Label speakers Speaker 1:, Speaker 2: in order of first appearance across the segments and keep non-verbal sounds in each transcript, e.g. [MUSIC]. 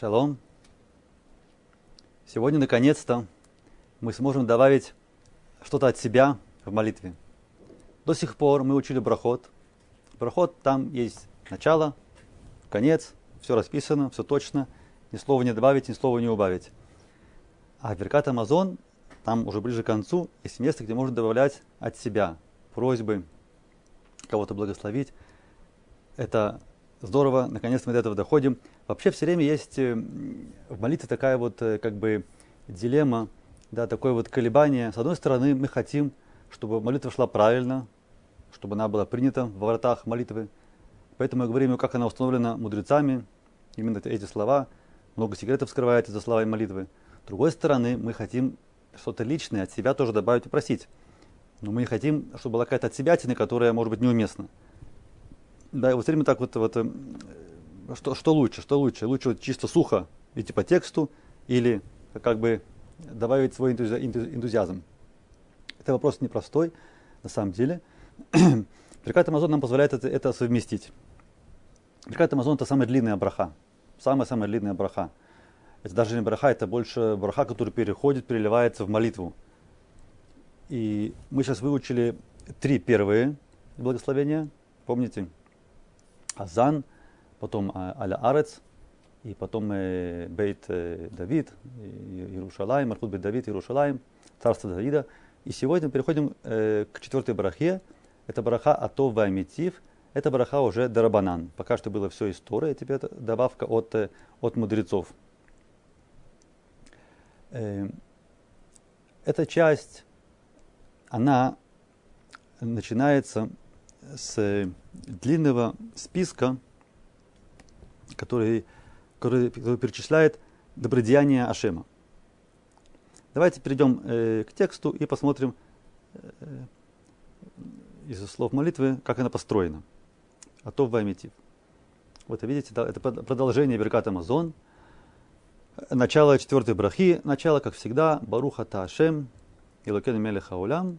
Speaker 1: Шалом. Сегодня, наконец-то, мы сможем добавить что-то от себя в молитве. До сих пор мы учили брахот. Брахот, там есть начало, конец, все расписано, все точно. Ни слова не добавить, ни слова не убавить. А Веркат Амазон, там уже ближе к концу, есть место, где можно добавлять от себя просьбы, кого-то благословить. Это здорово, наконец-то мы до этого доходим. Вообще все время есть э, в молитве такая вот э, как бы дилемма, да, такое вот колебание. С одной стороны, мы хотим, чтобы молитва шла правильно, чтобы она была принята в воротах молитвы. Поэтому мы говорим, как она установлена мудрецами, именно эти слова. Много секретов скрывается за словами молитвы. С другой стороны, мы хотим что-то личное от себя тоже добавить и просить. Но мы не хотим, чтобы была какая-то отсебятина, которая может быть неуместна. Да, вот все время так вот, вот э, что, что лучше, что лучше? Лучше вот чисто сухо идти по тексту или как бы добавить свой энтузи, энтузиазм. Это вопрос непростой, на самом деле. [CLEARS THROAT] Беркат Амазон нам позволяет это, это совместить. Беркат Амазон это самая длинная браха. Самая-самая длинная браха. Это даже не браха, это больше браха, который переходит, переливается в молитву. И мы сейчас выучили три первые благословения. Помните? Азан, потом а, Аля Арец, и потом э, Бейт э, Давид, Иерушалаем, Мархут Бейт Давид, Иерушалаем, царство Давида. И сегодня мы переходим э, к четвертой барахе. Это бараха Атов Ваймитив. Это бараха уже Дарабанан. Пока что было все история, теперь это добавка от, от мудрецов. Эта часть, она начинается с длинного списка, который, который, который перечисляет добродеяния Ашема. Давайте перейдем э, к тексту и посмотрим э, из слов молитвы, как она построена. Атов Ваймитив. Вот видите, да, это продолжение Беркат Амазон. Начало четвертой брахи. Начало, как всегда, Баруха Таашем, Илокен Мелеха Улям.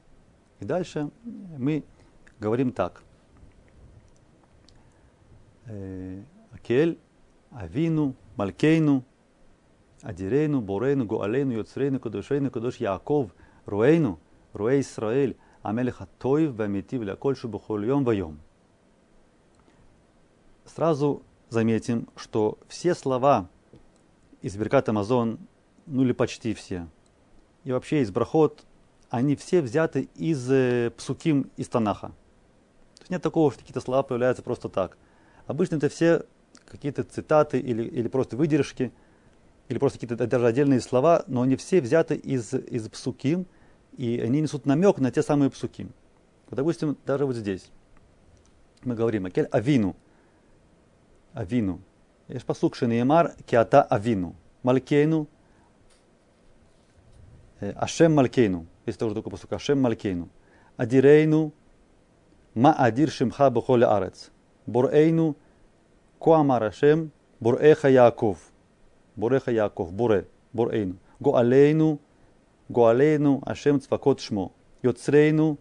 Speaker 1: И дальше мы говорим так. Акель, Авину, Малькейну, Адирейну, Борейну, Гоалейну, Йоцрейну, Кадошейну, Кадош Яков, Руэйну, Руэй Исраэль, Амелеха Тоев, Вамитив, Ляколь, Шубухольем, Вайом. Сразу заметим, что все слова из Беркат Амазон, ну или почти все, и вообще из Брахот, они все взяты из э, Псуким из Танаха нет такого, что какие-то слова появляются просто так. Обычно это все какие-то цитаты или, или просто выдержки, или просто какие-то даже отдельные слова, но они все взяты из, из псуким, и они несут намек на те самые псуким. Вот, допустим, даже вот здесь мы говорим Акель Авину. Авину. Есть посук Шенеемар Киата Авину. Малькейну. Э, Ашем Малькейну. Есть тоже такой посук. Ашем Малькейну. Адирейну Маадир Шимха Бухоля Арец. Бурейну Куамарашем Буреха Яков. Буреха Яков. Буре. Бурейну. Гуалейну. Гуалейну Ашем Цвакот Шмо. Йоцрейну.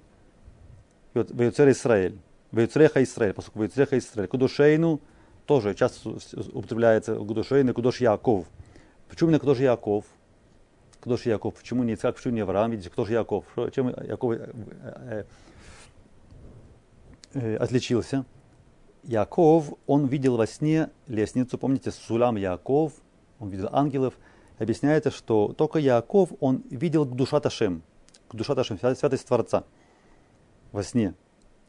Speaker 1: Вейцер Исраэль. Вейцреха Исраэль. Поскольку Вейцреха Исраэль. Кудушейну тоже часто употребляется Кудушейну Кудуш Яков. Почему именно Кудуш Яков? Кто же Яков? Почему не Ицхак? Почему не Авраам? Видите, кто же Яков? Чем Яков э, э, отличился. Яков, он видел во сне лестницу, помните, Сулам Яков, он видел ангелов. Объясняется, что только Яков, он видел душа Ташем, душа Ташем, святость Творца во сне.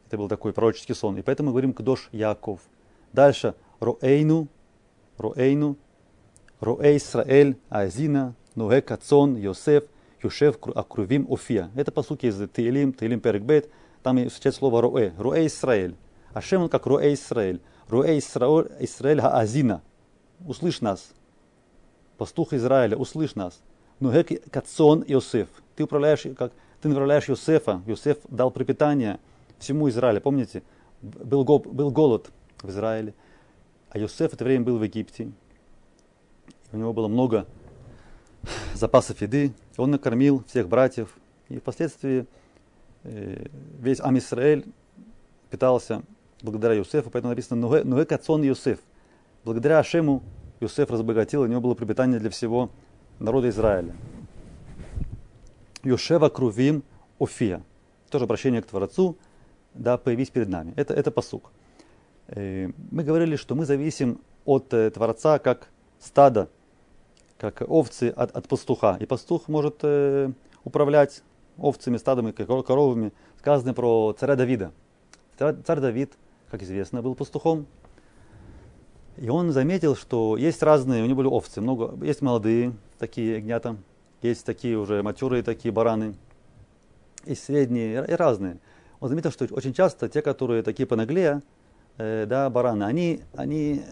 Speaker 1: Это был такой пророческий сон. И поэтому мы говорим Кдош Яков. Дальше Роэйну, Роэйну, Роэй Исраэль, Азина, Нуэ Кацон, Йосеф, Юшев, Акрувим, Офия. Это по сути из Тейлим, Тейлим Перекбет, там встречается слово Руэ, Руэ Исраэль. Ашем он как Руэ Исраэль. Руэ Исраэль, Хаазина. Услышь нас. Пастух Израиля, услышь нас. Ну, Кацон Иосиф. Ты управляешь, как, ты направляешь Иосифа. Иосиф дал пропитание всему Израилю. Помните, был, был голод в Израиле. А Иосиф в это время был в Египте. У него было много запасов еды. Он накормил всех братьев. И впоследствии весь Ам Исраэль питался благодаря Юсефу, поэтому написано Нуэ Кацон Юсеф. Благодаря Ашему Юсеф разбогател, у него было пропитание для всего народа Израиля. Йошева Крувим Офия. Тоже обращение к Творцу, да, появись перед нами. Это, это посук. Э, мы говорили, что мы зависим от э, Творца как стадо, как овцы от, от пастуха. И пастух может э, управлять овцами, стадами, коровами. Сказано про царя Давида. Царь Давид, как известно, был пастухом. И он заметил, что есть разные, у него были овцы, много, есть молодые такие ягнята, есть такие уже матерые такие бараны, есть средние и разные. Он заметил, что очень часто те, которые такие понаглее, э, да, бараны, они, они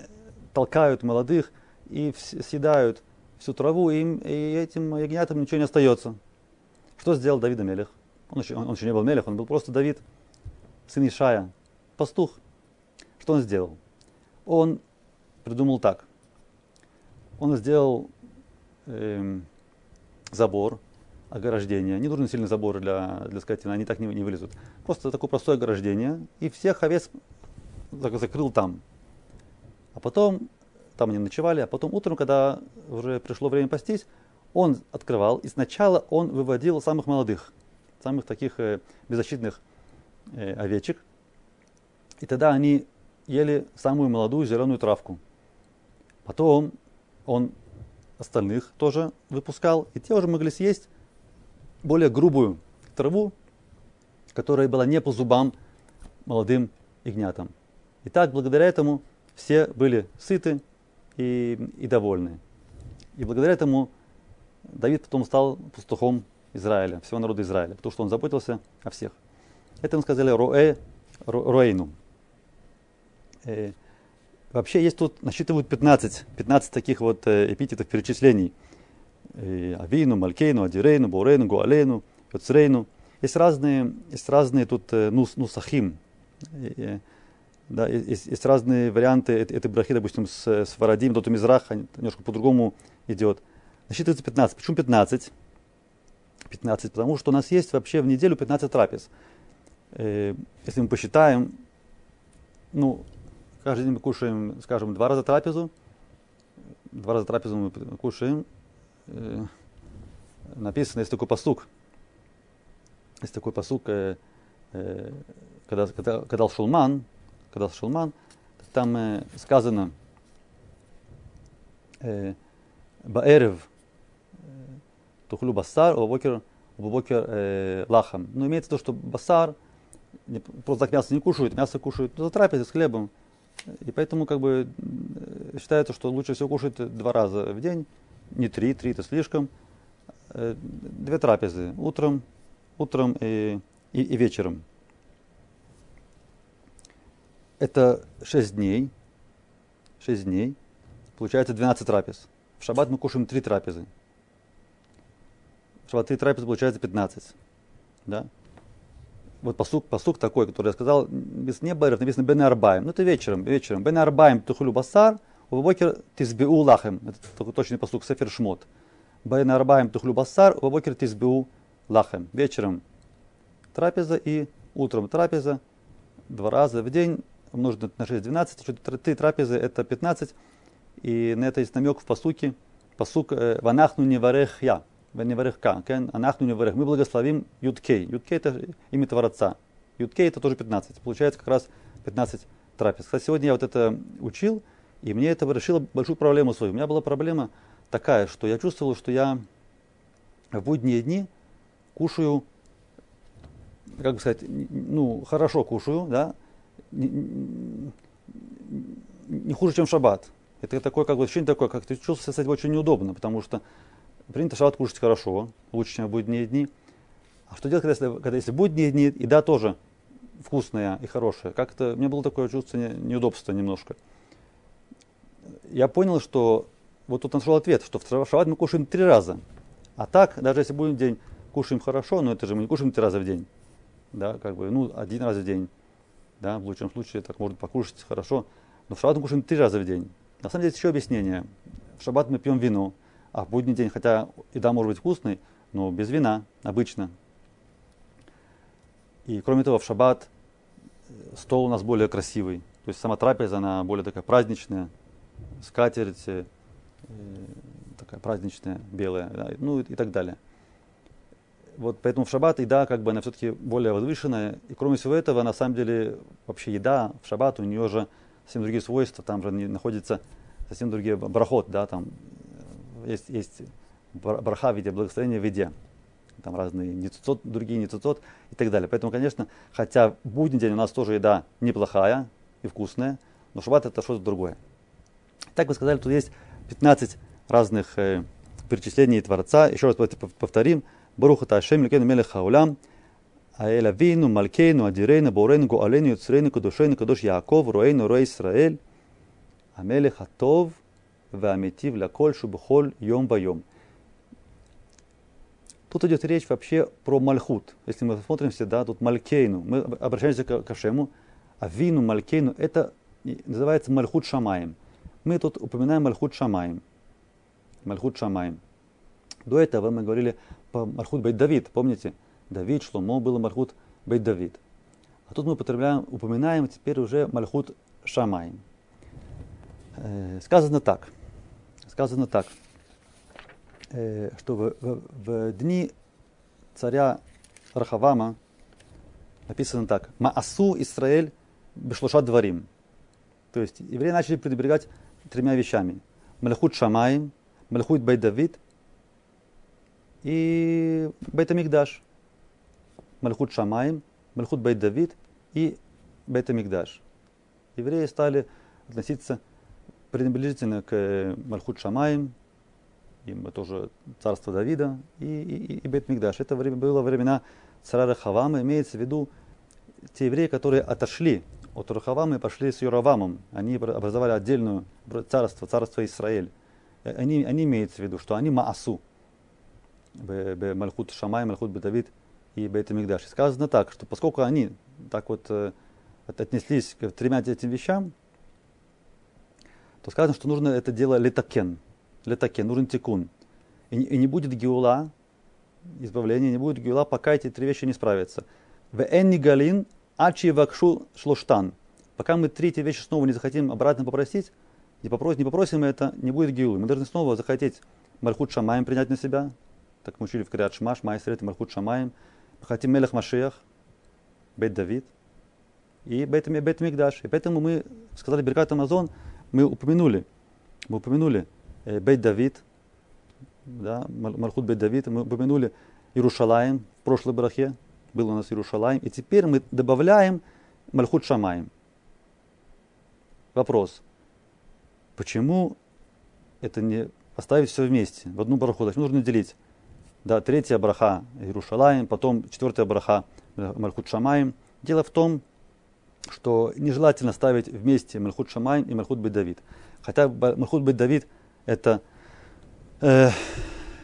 Speaker 1: толкают молодых и съедают всю траву, и, им, и этим ягнятам ничего не остается. Что сделал Давид Мелех? Он еще, он, он еще не был Мелех, он был просто Давид, сын Ишая, пастух. Что он сделал? Он придумал так. Он сделал эм, забор, ограждение. Не нужны сильные заборы для, для скотины, они так не, не вылезут. Просто такое простое ограждение. И всех овец закрыл там. А потом там они ночевали, а потом утром, когда уже пришло время пастись, он открывал, и сначала он выводил самых молодых, самых таких э, беззащитных э, овечек, и тогда они ели самую молодую зеленую травку. Потом он остальных тоже выпускал, и те уже могли съесть более грубую траву, которая была не по зубам молодым ягнятам. И так, благодаря этому, все были сыты, и, и довольны. И благодаря этому Давид потом стал пастухом Израиля, всего народа Израиля, потому что он заботился о всех. Это мы сказали Роэ, Роэйну. Э, вообще есть тут, насчитывают 15, 15 таких вот э, эпитетов перечислений. Э, Авину, Малькейну, Адирейну, Борейну, Гуалейну, Йоцрейну. Есть разные, есть разные тут э, нус, нусахим. Э, да, есть, есть разные варианты этой, брахи, допустим, с, с Фарадим, Доту Мизрах, немножко по-другому идет. Насчитывается 15. Почему 15? 15, потому что у нас есть вообще в неделю 15 трапез. Э, если мы посчитаем, ну, каждый день мы кушаем, скажем, два раза трапезу, два раза трапезу мы кушаем, э, написано, есть такой посук, есть такой посук, э, когда, когда, когда Шулман, когда Шулман, там сказано Баэрев тухлю басар, убокер, убокер э, лахам. Но имеется то, что басар, просто так мясо не кушают, мясо кушают ну, за трапезой с хлебом. И поэтому как бы э, считается, что лучше всего кушать два раза в день, не три, три это слишком. Две трапезы, утром, утром и, и, и вечером это 6 дней. 6 дней. Получается 12 трапез. В шаббат мы кушаем 3 трапезы. 3 трапезы получается 15. Да? Вот посук, посук такой, который я сказал, без неба написано Бен Арбаем. Ну это вечером, вечером. Бен Арбаем тухулю басар, убокер тизбиу лахем. Это такой точный посук, Сефер Шмот. Бен Арбаем тухлю басар, убокер тизбиу лахем. Вечером трапеза и утром трапеза. Два раза в день умножить на 6, 12, еще три трапезы это 15. И на это есть намек в посуке. Посук э, «Ванахну не варех я». Не варех ка. Анахну не варех. Мы благословим Юткей. Юткей это имя Творца. Юткей это тоже 15. Получается как раз 15 трапез. Кстати, сегодня я вот это учил, и мне это решило большую проблему свою. У меня была проблема такая, что я чувствовал, что я в будние дни кушаю, как бы сказать, ну, хорошо кушаю, да, не, не хуже, чем шаббат. Это такое, как бы, ощущение такое, как ты чувствуешь себя очень неудобно, потому что принято шаббат кушать хорошо, лучше, чем в будние дни. А что делать, когда если, когда если будние дни, еда тоже вкусная и хорошая? Как-то, мне было такое чувство неудобства немножко. Я понял, что вот тут нашел ответ, что в шаббат мы кушаем три раза. А так, даже если будем день кушаем хорошо, но это же мы не кушаем три раза в день. Да, как бы, ну, один раз в день да, в лучшем случае так можно покушать хорошо, но в шаббат мы кушаем три раза в день. На самом деле еще объяснение. В шаббат мы пьем вино, а в будний день, хотя еда может быть вкусной, но без вина обычно. И кроме того, в шаббат э, стол у нас более красивый. То есть сама трапеза, она более такая праздничная. Скатерть, э, такая праздничная, белая, да, ну и, и так далее. Вот поэтому в шаббат еда как бы она все-таки более возвышенная. И кроме всего этого, на самом деле, вообще еда в шаббат, у нее же совсем другие свойства, там же находится совсем другие брахот, да, там есть, есть браха в виде благословения в еде. Там разные нецуцот, другие нецуцот и так далее. Поэтому, конечно, хотя будний день у нас тоже еда неплохая и вкусная, но шаббат это что-то другое. Так вы сказали, тут есть 15 разных э, перечислений Творца. Еще раз повторим. Баруха Ташем Ликену Мелех Хаулям, Аэль Авину, Малькейну, Адирейну, Борейну, Гуалейну, Юцрейну, Кадушейну, Кадуш Яаков, Руэйну, Руэй Исраэль, Амелех Атов, Ваамитив Ляколь, Шубхоль, Йом Байом. Тут идет речь вообще про Мальхут. Если мы смотрим всегда, тут Малькейну. Мы обращаемся к Кашему. А Вину, Малькейну, это называется Мальхут Шамаем. Мы тут упоминаем Мальхут Шамаем. Мальхут Шамаем. До этого мы говорили по Мальхут Бейт Давид. Помните? Давид, Шломо было Мальхут Бейт Давид. А тут мы употребляем, упоминаем теперь уже Мальхут Шамаем. Э, сказано так. Сказано так, э, что в, в, в дни царя Рахавама написано так. Маасу Исраэль бешлуша дворим. То есть евреи начали пренебрегать тремя вещами. Мальхут Шамаем, Мальхут Бейт Давид и Бейт Амигдаш. Мальхут Шамаем, Мальхут Бейт Давид и Бейт Амигдаш. Евреи стали относиться пренебрежительно к э, Мальхут Шамаем, им тоже царство Давида и, и, и Бет Мигдаш. Это время, было времена царя Рахавама, имеется в виду те евреи, которые отошли от Рахавама и пошли с Юравамом. Они образовали отдельное царство, царство Израиль. Э, они, они имеются в виду, что они Маасу. Мальхут Шамай, Мальхут Давид и Бет Мигдаш. Сказано так, что поскольку они так вот э, отнеслись к тремя этим вещам, то сказано, что нужно это дело летакен. Летакен, нужен тикун. И, и не будет геула, избавления, не будет геула, пока эти три вещи не справятся. В энни галин ачи вакшу шлоштан. Пока мы третьи вещи снова не захотим обратно попросить, не попросим, не попросим это, не будет геулы. Мы должны снова захотеть Мальхут Шамаем принять на себя. Так мы учили в Криат Шмаш, Майсрет, Мальхут Шамаем. Мы хотим Мелех Машиях, Бет Давид и Бет, Бет Мигдаш. И поэтому мы сказали Беркат Амазон, мы упомянули, мы упомянули э, Бейт Давид, да, Мархут Бейт Давид, мы упомянули Иерушалаем в прошлой брахе, был у нас Иерушалаем, и теперь мы добавляем Мальхут Шамаем. Вопрос, почему это не поставить все вместе, в одну браху, значит нужно делить. Да, третья браха Иерушалаем, потом четвертая браха Мальхут Шамаем. Дело в том, что нежелательно ставить вместе Мальхут Шамай и Мальхут Бет Давид. Хотя Мальхут Бет Давид это, э,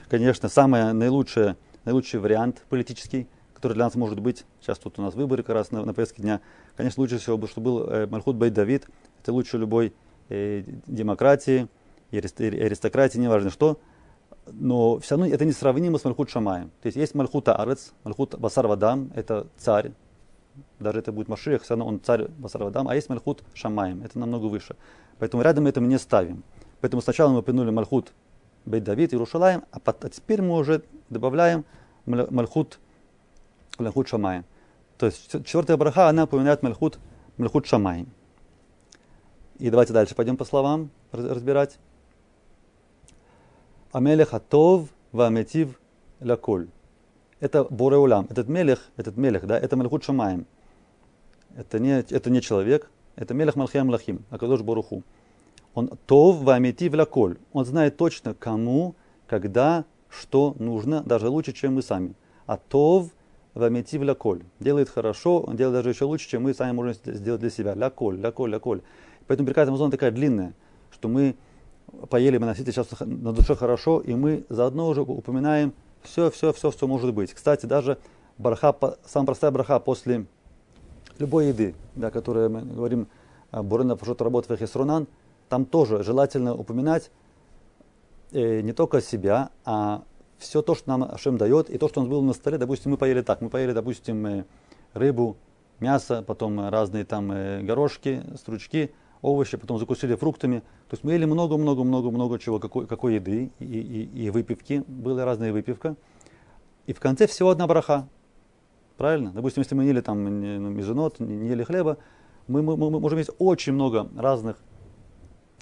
Speaker 1: конечно, самый наилучший, наилучший вариант политический, который для нас может быть. Сейчас тут у нас выборы как раз на, на повестке дня. Конечно, лучше всего бы, чтобы был э, Мальхут Бет Давид. Это лучше любой э, демократии и аристократии, неважно что. Но все равно это несравнимо с Мальхут Шамаем. То есть есть Мальхут Арец, Мальхут Басар Вадам, это царь, даже это будет Машиях, все равно он царь Басаравадам, а есть Мальхут Шамаем, это намного выше. Поэтому рядом это мы не ставим. Поэтому сначала мы упомянули Мальхут Бейт Давид, Иерушалаем, а, а теперь мы уже добавляем Мальхут, Мальхут Шамаем. То есть четвертая браха, она упоминает Мальхут, Мальхут Шамаем. И давайте дальше пойдем по словам разбирать. Амелех Атов Ваметив Ляколь это Бореулям. Этот мелех, этот мелех, да, это Мальхут Шамаем. Это не, это не человек, это мелех Малхиям Лахим, Акадош Боруху. Он тов вамити вляколь. Он знает точно, кому, когда, что нужно, даже лучше, чем мы сами. А тов вамити вляколь. Делает хорошо, он делает даже еще лучше, чем мы сами можем сделать для себя. Ляколь, ляколь, ляколь. Поэтому Беркат Амазон такая длинная, что мы поели, мы носили сейчас на душе хорошо, и мы заодно уже упоминаем все, все, все, все может быть. Кстати, даже браха, самая простая браха после любой еды, да, которую мы говорим, а, Бурена Пашот работ Вехисрунан, там тоже желательно упоминать э, не только себя, а все то, что нам Ашем дает, и то, что у нас было на столе, допустим, мы поели так, мы поели, допустим, э, рыбу, мясо, потом разные там э, горошки, стручки, овощи, потом закусили фруктами. То есть мы ели много-много-много-много чего, какой, какой еды и, и, и выпивки. Была разная выпивка. И в конце всего одна браха. Правильно? Допустим, если мы не ели там ну, мизунот, не ели хлеба, мы, мы, мы можем есть очень много разных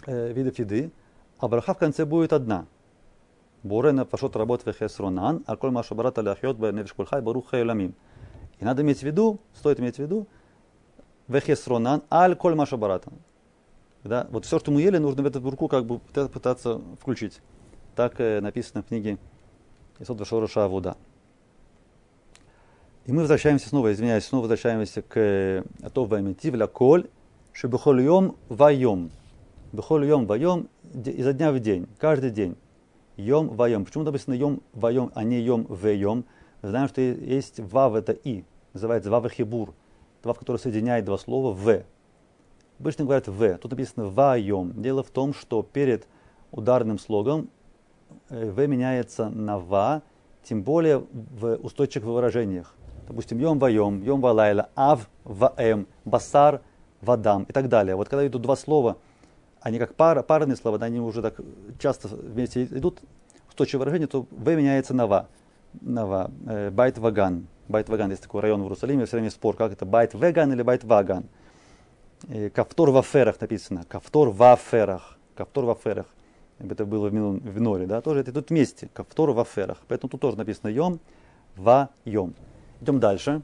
Speaker 1: э, видов еды, а браха в конце будет одна. Бурена пашот работ вехесронан, а коль маша барата ляхьот бэневиш кульхай барух хайламим. И надо иметь в виду, стоит иметь в виду, вехесронан, аль коль маша барата. Да, вот все, что мы ели, нужно в эту руку как бы пытаться включить. Так э, написано в книге Исод Вашораша Авуда. И мы возвращаемся снова, извиняюсь, снова возвращаемся к Атов Ваймитив ля коль, шебехоль йом вайом. Бехоль йом вайом изо дня в день, каждый день. Йом вайом. Почему написано йом вайом, а не йом вейом? Знаем, что есть вав, это и. Называется вав хибур. Вав, который соединяет два слова в. Обычно говорят в. Тут написано вайом. Дело в том, что перед ударным слогом э, в меняется на ва, тем более в устойчивых выражениях. Допустим, йом вайом, йом валайла, ав ваэм, басар вадам и так далее. Вот когда идут два слова, они как пара, парные слова, да, они уже так часто вместе идут, устойчивое выражение, то в меняется на ва. На ва. Э, בית וגן. Байт ваган, есть такой район в Иерусалиме, все время спор, как это, בית וגן или בית וגן. כפתור ופרח написано. כפתור ופרח. כפתור ופרח. Это было в Меноре, да, тоже это тут вместе. כפתור ופרח. Поэтому тут тоже написано יום ויום. Идем дальше.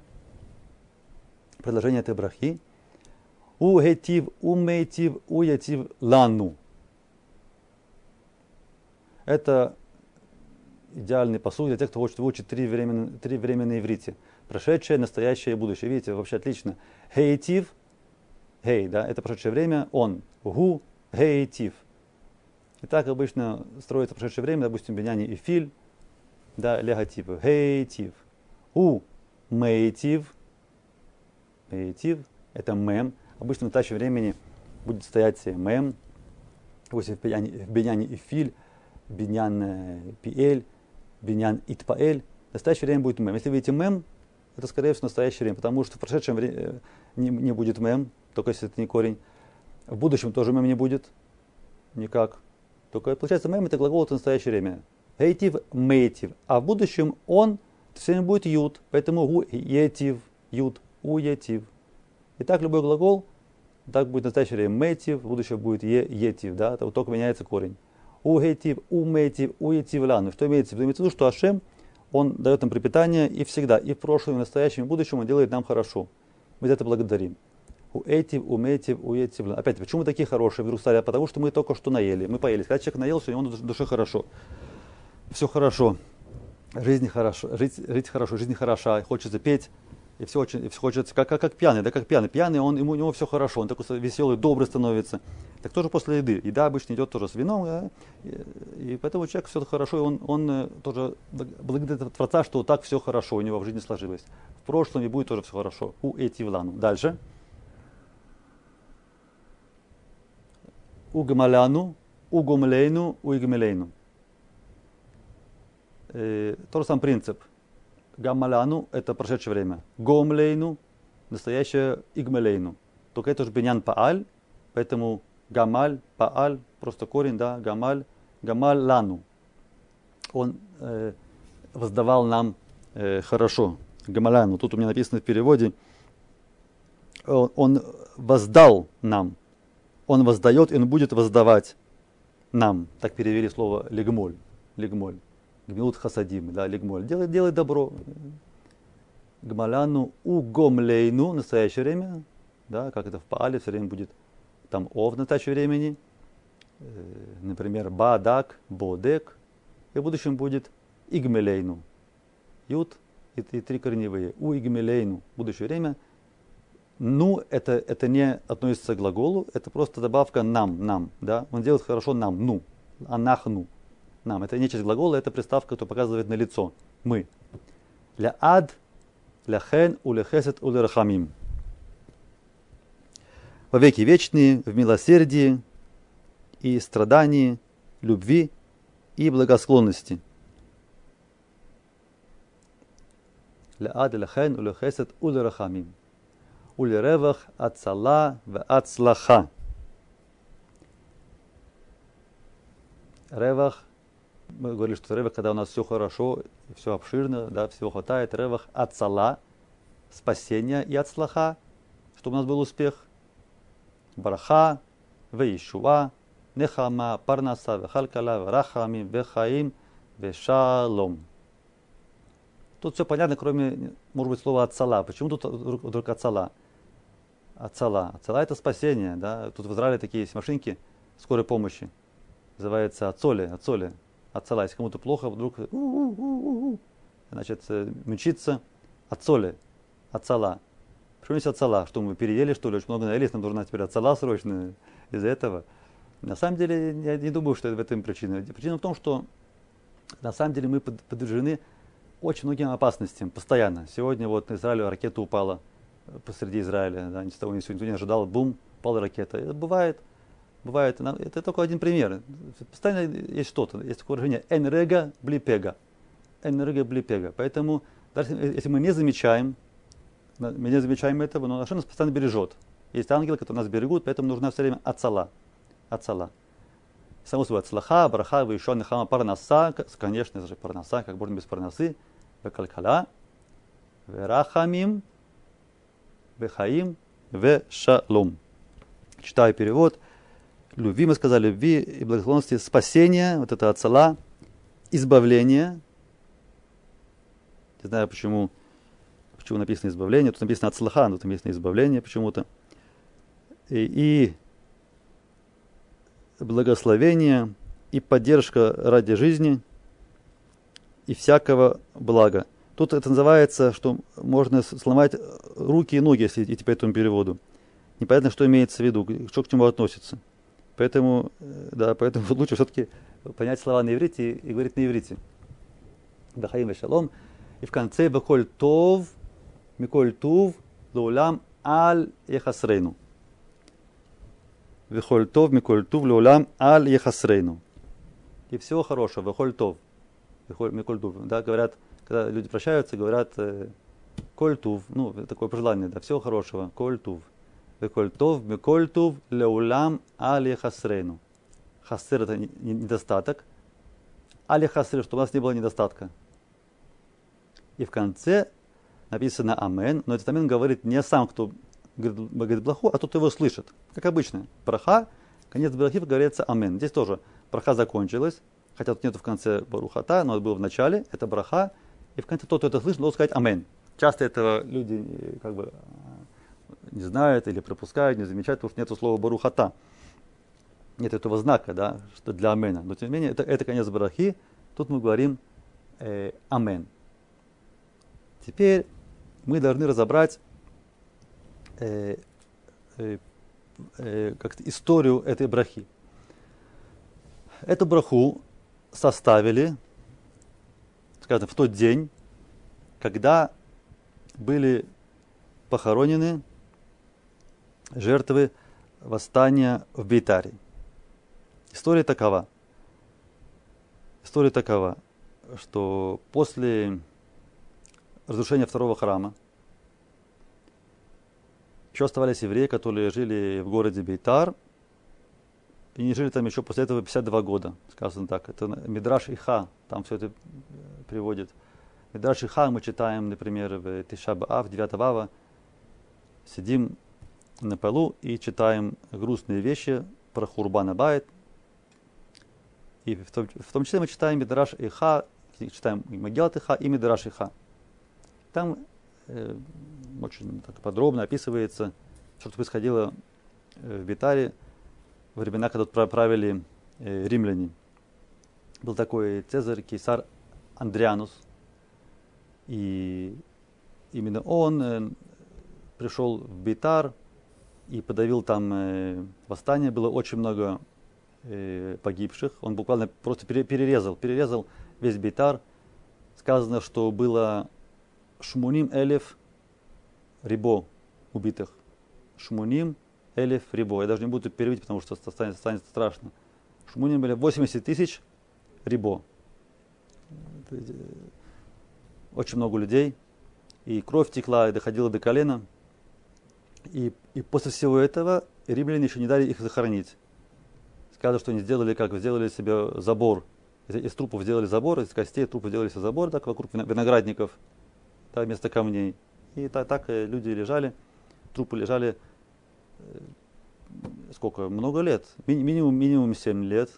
Speaker 1: Предложение этой брахи. У гетив, у мейтив, у ятив лану. Это идеальный посуд для тех, кто хочет выучить три времени, три времени на иврите. Прошедшее, настоящее и будущее. Видите, вообще отлично. Хейтив, гей, да, это прошедшее время, он, гу, гейтив. И так обычно строится прошедшее время, допустим, Беняни и Филь, да, легативы, гейтив. У, мейтив, мейтив, это мем. Обычно в настоящем времени будет стоять мем, допустим, в Беняне и Филь, Бенян Пиэль, Бенян Итпаэль. В настоящее время будет мем. Если видите мем, это скорее всего настоящее время, потому что в прошедшем времени э, не, не будет мем, только если это не корень. В будущем тоже мем не будет. Никак. Только получается мем это глагол это настоящее время. Эйтив, мейтив. А в будущем он все время будет ют. Поэтому у етив, ют, у етив. И так любой глагол, так будет в настоящее время мейтив, в будущем будет е, етив. Да? Это вот только меняется корень. У гетив, у мейтив, у етив лану. Что имеется в виду? Имеется в виду, что Ашем, он дает нам пропитание и всегда, и в прошлом, и в настоящем, и в будущем он делает нам хорошо. Мы за это благодарим у этив, у метив, у этив. Опять, почему мы такие хорошие вдруг стали? Потому что мы только что наели, мы поели. Когда человек наелся, ему в душе хорошо. Все хорошо. Жизнь хорошо, жить, жить хорошо, жизнь хороша, хочется петь, и все очень, и все хочется, как, как, как пьяный, да, как пьяный. Пьяный, он, ему, у него все хорошо, он такой веселый, добрый становится. Так тоже после еды. Еда обычно идет тоже с вином, да, и, и поэтому человек все хорошо, и он, он э, тоже благодарит Творца, что так все хорошо у него в жизни сложилось. В прошлом и будет тоже все хорошо. У эти влану. Дальше. Угмаляну, угумлейну, уигмелейну. Э, тот же самый принцип. Гамаляну – это прошедшее время. Гомлейну – настоящее игмелейну. Только это же бенян пааль, поэтому гамаль, пааль, просто корень, да, гамаль, гамаль лану. Он э, воздавал нам э, хорошо. Гамаляну. Тут у меня написано в переводе. Он воздал нам он воздает, и он будет воздавать нам. Так перевели слово легмоль. Легмоль. Гмилут хасадим, да, легмоль. Делай, делай добро. Гмаляну угомлейну, настоящее время, да, как это в Паале все время будет там о в настоящее времени, э, например, бадак, бодек, и в будущем будет игмелейну. Ют и, и три корневые. У игмелейну, будущее время – ну, это, это не относится к глаголу, это просто добавка нам, нам, да. Он делает хорошо нам, ну, анахну, нам. Это не часть глагола, это приставка, которая показывает на лицо, мы. Ля ад, ля хен, уле хесет, уле рахамим. Во веки вечные, в милосердии и страдании, любви и благосклонности. Ля ад, ля хен, уле хесет, уле рахамим. Улеревах Ацала в Ацлаха. Ревах, мы говорили, что ревах, когда у нас все хорошо, все обширно, да, всего хватает, ревах Ацала, спасения и Ацлаха, чтобы у нас был успех. Бараха, Вейшуа, Нехама, Парнаса, Вехалькала, Врахами, Вехаим, Вешалом. Тут все понятно, кроме может быть, слова ацала. Почему тут вдруг ацала? Ацала. Ацала это спасение. Да? Тут в Израиле такие есть машинки скорой помощи. Называется ацоли, ацоли. Ацала. Если кому-то плохо, вдруг значит, э, мучиться. Ацоли. Ацала. Почему есть ацала? Что мы переели, что ли? Очень много наелись, нам нужна теперь ацала срочно из-за этого. На самом деле, я не думаю, что это в этом причина. Причина в том, что на самом деле мы подвержены очень многим опасностям постоянно. Сегодня вот на Израиле ракета упала э, посреди Израиля, да, ни с того ни сего не ожидал, бум, упала ракета. Это бывает, бывает, это только один пример. Постоянно есть что-то, есть такое выражение энрега блипега. Энрега блипега. Поэтому даже если мы не замечаем, мы не замечаем этого, но наша нас постоянно бережет. Есть ангелы, которые нас берегут, поэтому нужна все время ацала. Ацала. Само собой, ацлаха, браха, еще нехама парнаса, конечно же, парнаса, как можно без парнасы, векалькала, верахамим, вехаим, вешалом. Читаю перевод. Любви, мы сказали, любви и благословенности, спасение, вот это ацала, избавление. Не знаю, почему, почему написано избавление. Тут написано ацлаха, но тут написано избавление почему-то. И, и благословение, и поддержка ради жизни – и всякого блага. Тут это называется, что можно сломать руки и ноги, если идти по этому переводу. Непонятно, что имеется в виду, что к чему относится. Поэтому, э, да, поэтому [LAUGHS] лучше все-таки понять слова на иврите и говорить на иврите. Дахаим шалом. И в конце Бахоль Тов, Миколь Тув, Лаулам Аль Ехасрейну. Вихоль Тов, Миколь Тув, Лаулам Аль Ехасрейну. И всего хорошего, Вихоль Тов. Микольтув. Да, говорят, когда люди прощаются, говорят э, Кольтув, ну, такое пожелание, да, всего хорошего, Кольтув. Кольтов, Микольтув, Леулам, Али Хасрейну. Хасер это недостаток. Али Хасер, чтобы у нас не было недостатка. И в конце написано Амен, но этот Амен говорит не сам, кто говорит, говорит а тот, кто его слышит. Как обычно. Праха, конец брахи говорится Амен. Здесь тоже праха закончилась, хотя тут нету в конце барухата, но это было в начале, это браха, и в конце тот, кто это слышит, должен сказать амен. Часто этого люди э, как бы э, не знают или пропускают, не замечают, потому что нету слова барухата. Нет этого знака, да, что для амена. Но тем не менее, это, это конец барахи, тут мы говорим э, амен. Теперь мы должны разобрать э, э, э, как историю этой брахи. Эту браху составили, скажем, в тот день, когда были похоронены жертвы восстания в Бейтаре. История такова. История такова, что после разрушения второго храма еще оставались евреи, которые жили в городе Бейтар – и не жили там еще после этого 52 года, сказано так. Это Мидраш Иха, там все это э, приводит. Мидраш Иха мы читаем, например, в Тишаба Ав, 9 Ава. Сидим на полу и читаем грустные вещи про Хурбана Байт. И в том, в том числе мы читаем Мидраш Иха, читаем Магилат Иха и Мидраш Иха. Там э, очень так подробно описывается, что происходило э, в Битаре времена, когда правили э, римляне. Был такой Цезарь, Кейсар Андрианус. И именно он э, пришел в Бейтар и подавил там э, восстание. Было очень много погибших. Он буквально просто пере, перерезал, перерезал весь Бейтар. Сказано, что было Шмуним Элев Рибо убитых. Шмуним Элиф Рибо. Я даже не буду переводить, потому что станет, станет страшно. Шмуним были 80 тысяч Рибо. Очень много людей. И кровь текла и доходила до колена. И, и после всего этого римляне еще не дали их захоронить. Сказано, что они сделали, как сделали себе забор. Из, из трупов сделали забор, из костей трупов сделали себе забор, так вокруг виноградников, да, вместо камней. И так, так люди лежали, трупы лежали сколько, много лет, Ми- минимум, минимум 7 лет,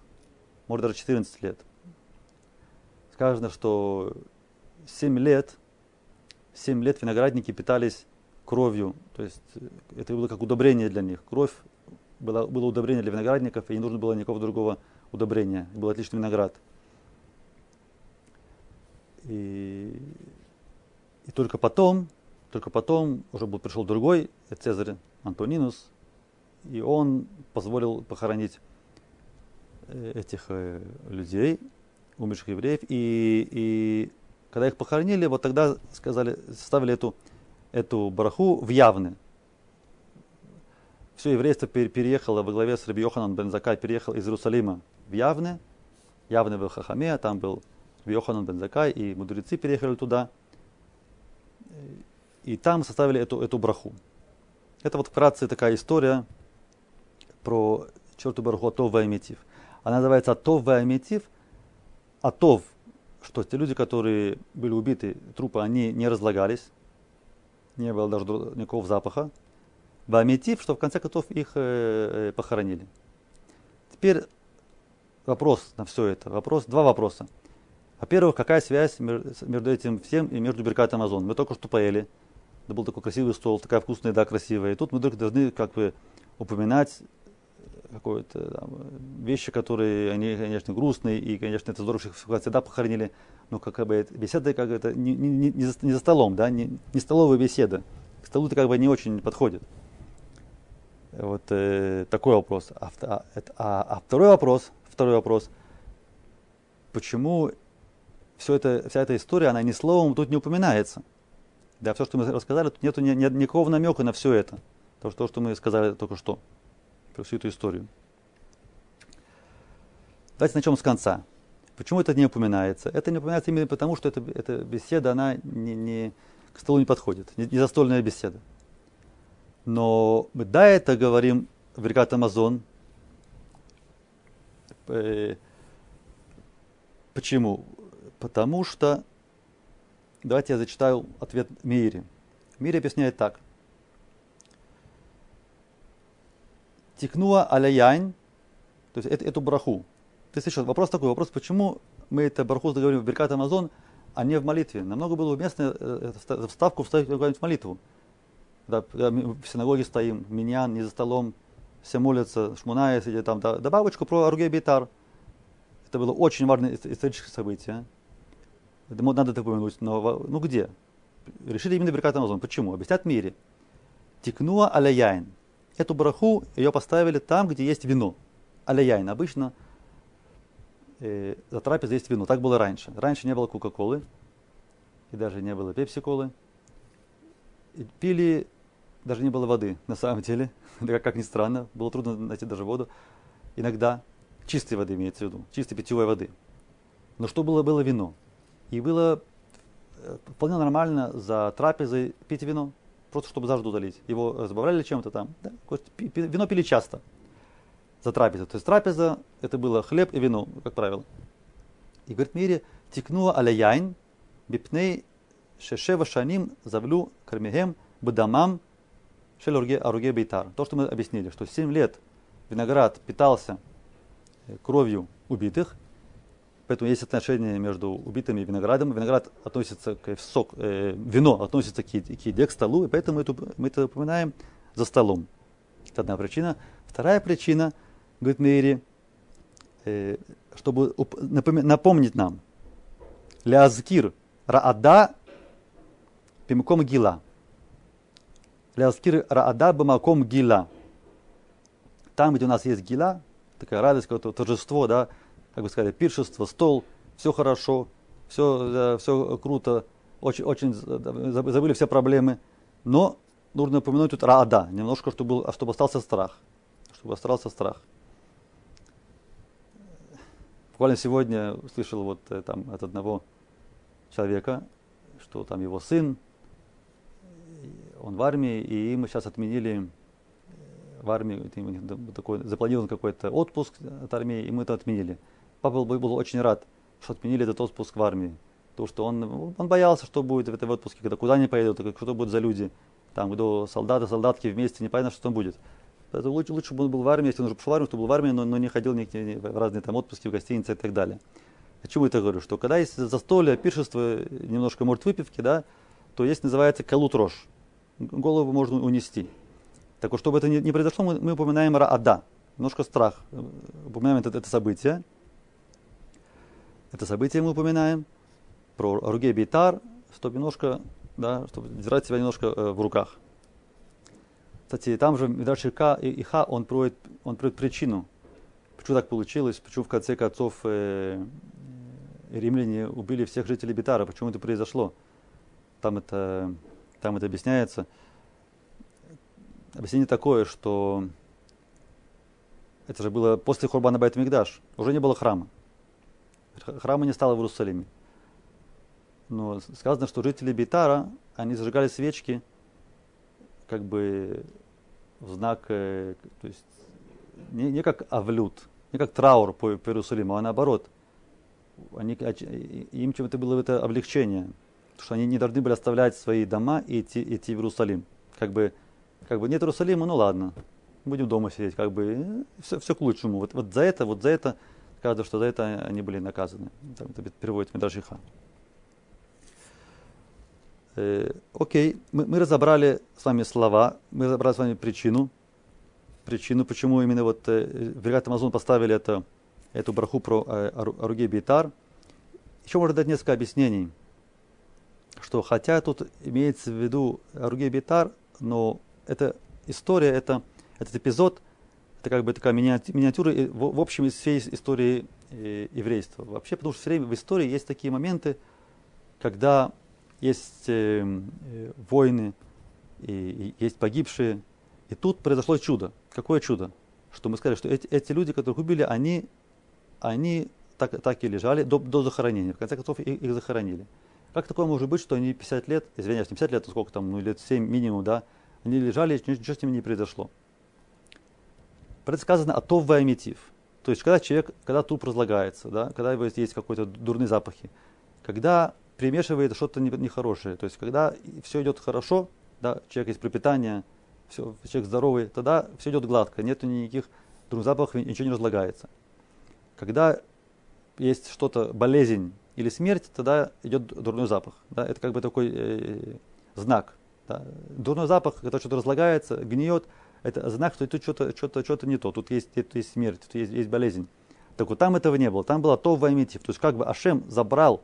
Speaker 1: может даже 14 лет. Сказано, что 7 лет, 7 лет виноградники питались кровью, то есть э, это было как удобрение для них. Кровь было, было удобрение для виноградников, и не нужно было никакого другого удобрения. Был отличный виноград. И, и только потом, только потом уже был, пришел другой Цезарь Антонинус, и он позволил похоронить э, этих э, людей, умерших евреев. И, и когда их похоронили, вот тогда сказали, ставили эту, эту бараху в явны. Все еврейство переехало во главе с Раби Йоханан бен Закай, переехал из Иерусалима в Явны. Явны был Хахаме, там был Йоханан бен Закай, и мудрецы переехали туда. И там составили эту, эту браху. Это вот вкратце такая история, про черту Баруху Атов Ваймитив. Она называется Атов Ваймитив. Атов, что те люди, которые были убиты, трупы, они не разлагались, не было даже никакого запаха. Ваймитив, что в конце концов их э, э, похоронили. Теперь вопрос на все это. Вопрос, два вопроса. Во-первых, какая связь между этим всем и между Беркат Амазон? Мы только что поели. Это был такой красивый стол, такая вкусная еда красивая. И тут мы только должны как бы упоминать какое-то там, вещи, которые, они, конечно, грустные, и, конечно, это здорово, что их всегда похоронили, но как бы беседа как это не, не, не, за, не за столом, да, не, не столовая беседа. К столу это как бы не очень подходит. Вот э, такой вопрос. А, а, а, а второй вопрос, второй вопрос, почему все это, вся эта история, она ни словом тут не упоминается. Да, все, что мы рассказали, тут нету ни, ни, никакого намека на все это. То, что, то, что мы сказали только что про всю эту историю. Давайте начнем с конца. Почему это не упоминается? Это не упоминается именно потому, что эта, эта беседа, она не, не, к столу не подходит, не, не застольная беседа. Но мы до этого говорим в Рекат Амазон. Э, почему? Потому что, давайте я зачитаю ответ Мире. Мире объясняет так – тикнула аляяйн, то есть эту, браху. Ты слышал, вопрос такой, вопрос, почему мы это браху говорим в Беркат Амазон, а не в молитве. Намного было уместно э, вставку вставить в молитву. Когда мы в синагоге стоим, миньян, не за столом, все молятся, шмуная сидит там, да, добавочку про Аругей Бейтар. Это было очень важное историческое событие. Это надо это упомянуть, но ну где? Решили именно Беркат Амазон. Почему? Объяснят в мире. Тикнуа аляяйн эту браху ее поставили там, где есть вино. Аляяйн. Обычно э, за трапезой есть вино. Так было раньше. Раньше не было Кока-Колы. И даже не было Пепси-Колы. Пили, даже не было воды, на самом деле. [LAUGHS] как ни странно, было трудно найти даже воду. Иногда чистой воды имеется в виду, чистой питьевой воды. Но что было, было вино. И было э, вполне нормально за трапезой пить вино просто чтобы жажду удалить. Его забавляли чем-то там. Да? Вино пили часто за трапезу. То есть трапеза это было хлеб и вино, как правило. И говорит Мире, тикнула аляяйн, бипней шешева шаним завлю кармигем бадамам шелурге аруге бейтар. То, что мы объяснили, что 7 лет виноград питался э, кровью убитых, Поэтому есть отношение между убитыми и виноградом. Виноград относится к сок, э, вино относится к к еде, к столу, и поэтому мы это, мы это упоминаем за столом. Это одна причина. Вторая причина, говорит Мейри, э, чтобы напомнить нам, Лязкир Раада Пимаком Гила. Лязкир Раада Бамаком Гила. Там, где у нас есть гила, такая радость, какое-то торжество, да, как бы сказать, пиршество, стол, все хорошо, все, все круто, очень, очень забыли все проблемы. Но нужно упомянуть тут раада, немножко, чтобы, был, чтобы остался страх. Чтобы остался страх. Буквально сегодня слышал вот э, там от одного человека, что там его сын, он в армии, и мы сейчас отменили в армии, такой запланирован какой-то отпуск от армии, и мы это отменили. Папа был, очень рад, что отменили этот отпуск в армии. Потому что он, он боялся, что будет в этом отпуске, когда куда они поедут, что будет за люди. Там, где солдаты, солдатки вместе, непонятно, что там будет. Поэтому лучше, лучше бы он был в армии, если он уже пошел в армию, чтобы был в армии, но, но не ходил ни, ни, в разные там отпуски, в гостиницы и так далее. О чем это говорю? Что когда есть застолье, пиршество, немножко может выпивки, да, то есть называется калут рожь. Голову можно унести. Так вот, чтобы это не, не произошло, мы, мы упоминаем Раада, немножко страх. Упоминаем это, это событие. Это событие мы упоминаем про Ругей Бейтар, чтобы немножко, да, чтобы держать себя немножко э, в руках. Кстати, там же Мидраш и Иха, он проводит, он проводит причину, почему так получилось, почему в конце концов э, римляне убили всех жителей Битара, почему это произошло. Там это, там это объясняется. Объяснение такое, что это же было после Хурбана Байт Мигдаш, уже не было храма. Храма не стало в Иерусалиме. Но сказано, что жители Битара, они зажигали свечки, как бы в знак, э, то есть не, не как авлют, не как траур по, по Иерусалиму, а наоборот. Они, им чем-то было это облегчение, потому что они не должны были оставлять свои дома и идти, идти в Иерусалим. Как бы, как бы нет Иерусалима, ну ладно, будем дома сидеть, как бы все, все к лучшему. Вот, вот за это, вот за это, кажется, что за это они были наказаны. Так это переводит Медажиха. Э, окей, мы, мы разобрали с вами слова, мы разобрали с вами причину, причину, почему именно вот э, в Амазон поставили это, эту браху про э, Аруге Бейтар. Еще можно дать несколько объяснений, что хотя тут имеется в виду Аруге Бейтар, но эта история, это, этот эпизод, это как бы такая миниатюра в, общем из всей истории э, еврейства. Вообще, потому что все время в истории есть такие моменты, когда есть э, э, войны, и, есть погибшие. И тут произошло чудо. Какое чудо? Что мы сказали, что эти, эти люди, которых убили, они, они так, так и лежали до, до захоронения. В конце концов, их, их захоронили. Как такое может быть, что они 50 лет, извиняюсь, не 50 лет, а сколько там, ну лет 7 минимум, да, они лежали, и ничего с ними не произошло. Про это сказано «атов ваимитив». То есть, когда человек, когда труп разлагается, да, когда его есть какой-то дурные запахи, когда примешивает что-то нехорошее. То есть, когда все идет хорошо, да, человек есть пропитание, все, человек здоровый, тогда все идет гладко, нет никаких друг запахов, ничего не разлагается. Когда есть что-то, болезнь или смерть, тогда идет дурной запах. Да, это как бы такой э, знак. Да. Дурной запах, когда что-то разлагается, гниет, это знак, что тут что-то что что не то, тут есть, тут есть смерть, тут есть, есть болезнь. Так вот там этого не было, там было то в То есть как бы Ашем забрал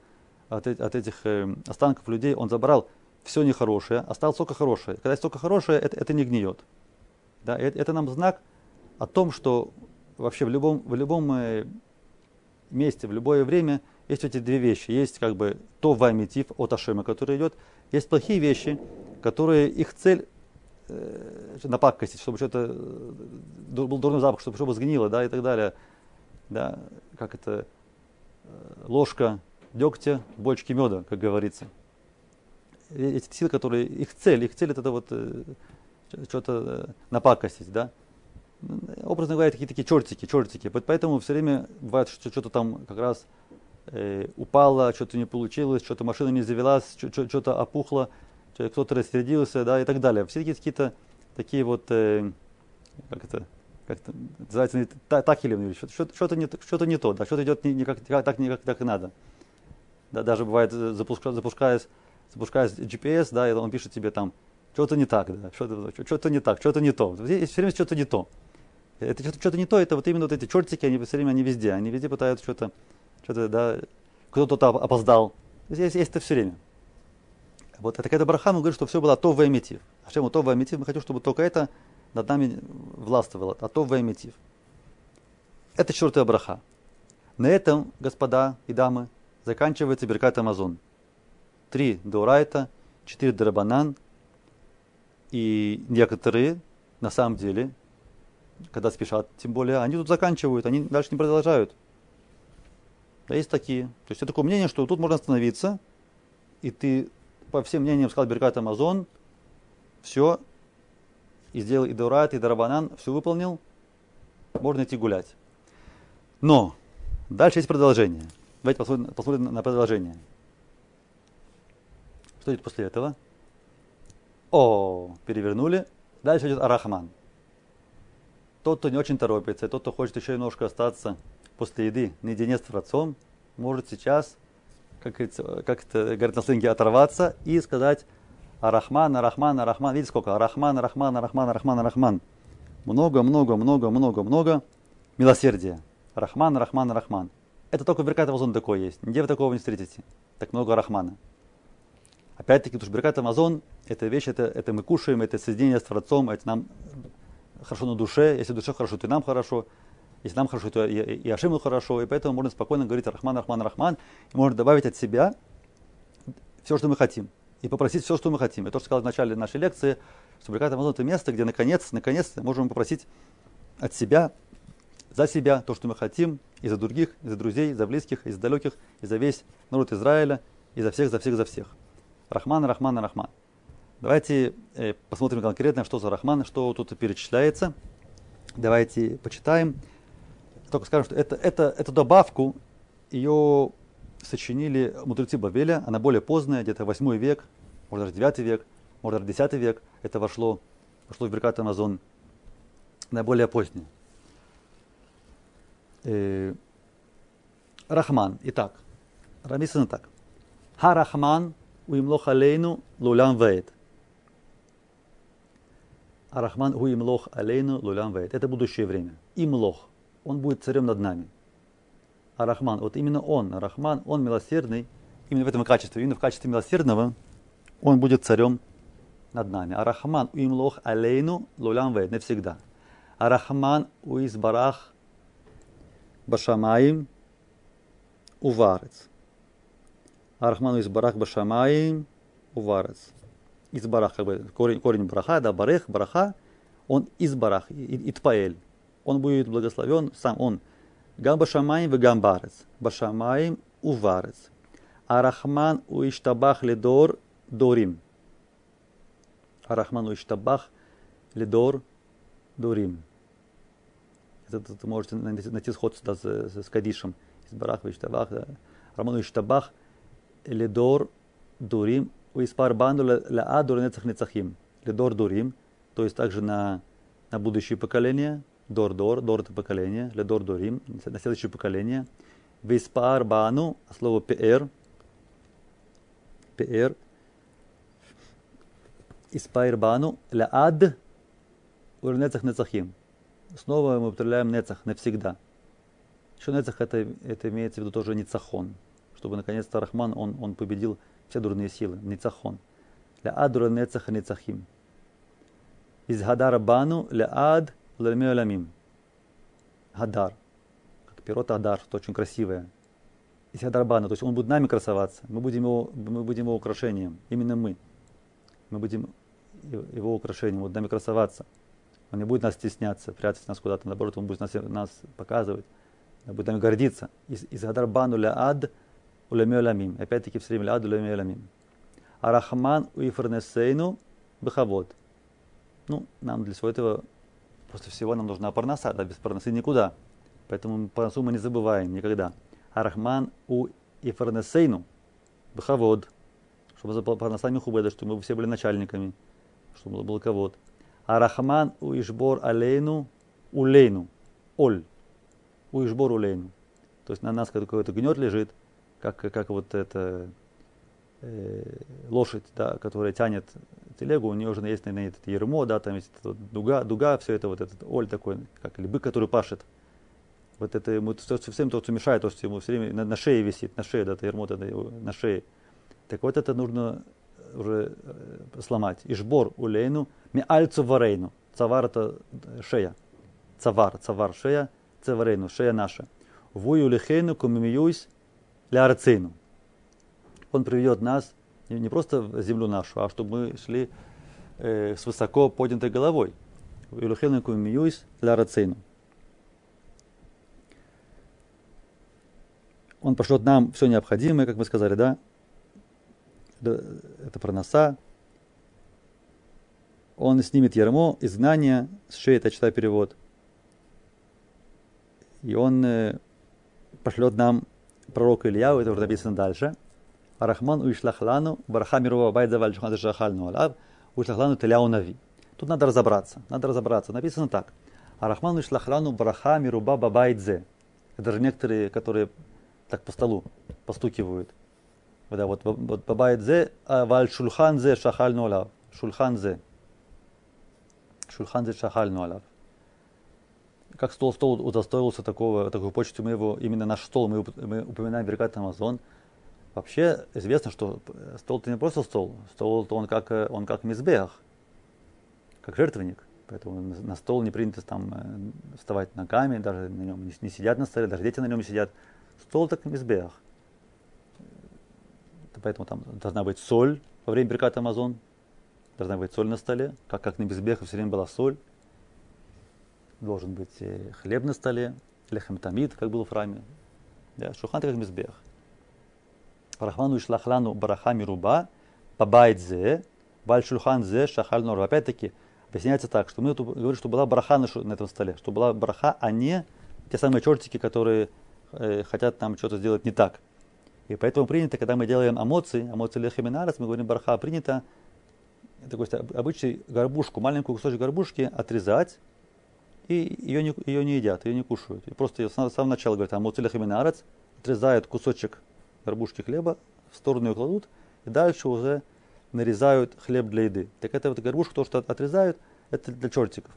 Speaker 1: от, от этих э, останков людей, он забрал все нехорошее, осталось только хорошее. Когда есть только хорошее, это, это не гниет. Да, это, это нам знак о том, что вообще в любом, в любом э, месте, в любое время есть эти две вещи. Есть как бы то ваймитив от Ашема, который идет, есть плохие вещи, которые их цель э, напакостить, чтобы что-то э, был дурной запах, чтобы что-то сгнило, да, и так далее. Да, как это, э, ложка дегтя, бочки меда, как говорится. Эти силы, которые, их цель, их цель это вот э, что-то э, напакостить, да. Образно говоря, такие такие чертики, чертики. Поэтому все время бывает, что что-то там как раз э, упало, что-то не получилось, что-то машина не завелась, что-то опухло, кто-то рассердился, да, и так далее. Все такие какие-то такие вот, э, как это, как это называется, так или что-то не, что не то, да, что-то идет не, не как, так, не как, так и надо. Да, даже бывает, э, запуска, запускаясь, запускаясь GPS, да, и он пишет тебе там, что-то не так, да, что-то, что-то не так, что-то не то. Здесь все время что-то не то. Это что-то, что-то не то, это вот именно вот эти чертики, они все время, они везде, они везде пытаются что-то, что-то, да, кто-то опоздал. Здесь есть это все время. Вот это когда Барахан говорит, что все было то в эмитив. А чем то в эмитив? Мы хотим, чтобы только это над нами властвовало. А то в эмитив. Это четвертая браха. На этом, господа и дамы, заканчивается Беркат Амазон. Три Дурайта, четыре Драбанан. И некоторые, на самом деле, когда спешат, тем более, они тут заканчивают, они дальше не продолжают. Да, есть такие. То есть это такое мнение, что тут можно остановиться, и ты по всем мнениям сказал Беркат Амазон, все, и сделал и Дурат, и Дарабанан, все выполнил, можно идти гулять. Но дальше есть продолжение. Давайте посмотрим, посмотрим на продолжение. Что идет после этого? О, перевернули. Дальше идет Арахман. Тот, кто не очень торопится, тот, кто хочет еще немножко остаться после еды наедине с Творцом, может сейчас, как, как это говорят на сленге, оторваться и сказать Арахман, Арахман, Арахман. Видите сколько? Арахман, Арахман, Арахман, Арахман, Арахман. Много, много, много, много, много милосердия. Рахман, Рахман, Рахман. Это только в Беркат Амазон такое есть. Нигде вы такого не встретите. Так много Рахмана. Опять-таки, потому что Беркат Амазон, это вещь, это, это мы кушаем, это соединение с Творцом, это нам хорошо на душе. Если душе хорошо, то и нам хорошо. Если нам хорошо, то и, и Ашиму хорошо. И поэтому можно спокойно говорить Рахман, Рахман, Рахман. И можно добавить от себя все, что мы хотим. И попросить все, что мы хотим. Я тоже сказал в начале нашей лекции, что Беркат Амазон это место, где наконец, наконец можем попросить от себя за себя, то, что мы хотим, и за других, и за друзей, и за близких, и за далеких, и за весь народ Израиля, и за всех, за всех, за всех. Рахман, Рахман, Рахман. Давайте э, посмотрим конкретно, что за Рахман, что тут перечисляется. Давайте почитаем. Только скажем, что это, это, эту добавку, ее сочинили мудрецы Бавеля, она более поздняя, где-то 8 век, может даже 9 век, может даже 10 век, это вошло, вошло в Беркат Амазон, наиболее позднее. Э, Рахман. Итак, написано так. Харахман уимлох алейну лулям вейт. Арахман уимлох алейну лулям вейт. Это будущее время. Имлох. Он будет царем над нами. Арахман. Вот именно он, Арахман, он милосердный. Именно в этом качестве, именно в качестве милосердного, он будет царем над нами. Арахман уимлох алейну лулям вейт. Навсегда. Арахман уизбарах Башамаим Уварец. Арахману из Барах Башамаим Уварец. Из Барах, как бы корень, корень Браха, да, Барех, Браха, он из Барах, Итпаэль. Он будет благословен, сам он. Гам Башамаим в Гамбарец. Башамаим Уварец. Арахман у Иштабах Ледор Дорим. Арахман у Иштабах Ледор Дорим. Это, это можете найти, найти сходство да, с, с, с Кадишем. Из Бараха, Иштабах, да. Раману Иштабах, Ледор, Дурим, у Испарбану Ла Адур Нецах Нецахим. Ледор Дурим, то есть также на, на будущее поколение. Дор Дор, это поколение, Ледор Дурим, на следующее поколение. Виспар Бану, слово ПР, ПР, Испайр Бану, Лаад, Урнецах Нецахим снова мы употребляем нецах навсегда. Еще нецах это, это имеется в виду тоже ницахон, чтобы наконец-то Рахман он, он победил все дурные силы. Ницахон. Ля адура нецаха ницахим. Из бану ля ад ламим. Хадар. Как пирот Адар, что очень красивое. Из Хадарбана, то есть он будет нами красоваться, мы будем его, мы будем его украшением, именно мы. Мы будем его украшением, вот нами красоваться. Он не будет нас стесняться, прятать нас куда-то, наоборот, он будет нас, нас показывать, он будет нами гордиться. Из, из Адарбану ля ад улемеламим. Опять-таки все время ля ад улемеламим. Арахман уифрнесейну бхавод. Ну, нам для всего этого, после всего нам нужна парноса, да, без парносы никуда. Поэтому парносу мы не забываем никогда. Арахман у ифрнесейну бхавод. Чтобы за парносами хубеда, чтобы мы все были начальниками, чтобы был кого-то. Арахман уишбор алейну улейну. Оль. Уишбор улейну. То есть на нас какой-то гнет лежит, как, как вот эта э, лошадь, да, которая тянет телегу, у нее уже есть, наверное, это ермо, да, там есть вот дуга, дуга, все это вот этот оль такой, как или бык, который пашет. Вот это ему совсем то, что мешает, то, что ему все время на, на шее висит, на шее, да, это ермо, да, на шее. Так вот это нужно уже э, сломать. Ишбор улейну, ми альцу варейну. Цавар это шея. Цавар, цавар, шея, цаварейну, шея наша. Вую лихейну кумимиюсь лярцейну. Он приведет нас не просто в землю нашу, а чтобы мы шли э, с высоко поднятой головой. Илухейну кумимиюсь лярцейну. Он пошлет нам все необходимое, как мы сказали, да, это проноса, он снимет ярмо, изгнание, с шеи, это читаю перевод. И он э, пошлет нам пророка Ильяу, это уже написано дальше. Арахман уишлахлану, бараха мирова байда вальчухан шахальну алав, уишлахлану теляу нави. Тут надо разобраться, надо разобраться. Написано так. Арахман уишлахлану бараха мируба бабайдзе. Это же некоторые, которые так по столу постукивают. Да, вот, вот бабайдзе, а валь шульханзе шахальну алав. Шульханзе. Шульханзе шахальну алав как стол, стол удостоился такого, такой почты, мы его, именно наш стол, мы, мы упоминаем Беркат Амазон. Вообще известно, что стол это не просто стол, стол то он как, он как мизбех, как жертвенник. Поэтому на стол не принято там э, вставать ногами, даже на нем не, сидят на столе, даже дети на нем не сидят. Стол так мизбех. Поэтому там должна быть соль во время Берката Амазон, должна быть соль на столе, как, как на мизбех все время была соль должен быть э, хлеб на столе, лехем тамид, как было в храме. Да, шухан как мизбех. Рахману и шлахлану барахами руба, пабайдзе, баль шульхан зе, шахаль нор. Опять-таки, объясняется так, что мы тут говорим, что была браха на, на этом столе, что была браха, а не те самые чертики, которые э, хотят нам что-то сделать не так. И поэтому принято, когда мы делаем амоции, амоции лехеминарас, мы говорим браха, принято такой обычный горбушку, маленькую кусочек горбушки отрезать, и ее не, ее не едят, ее не кушают. И просто ее с самого начала говорят, а муцелях именно арец, отрезают кусочек горбушки хлеба, в сторону ее кладут, и дальше уже нарезают хлеб для еды. Так это вот горбушку, то, что отрезают, это для чертиков.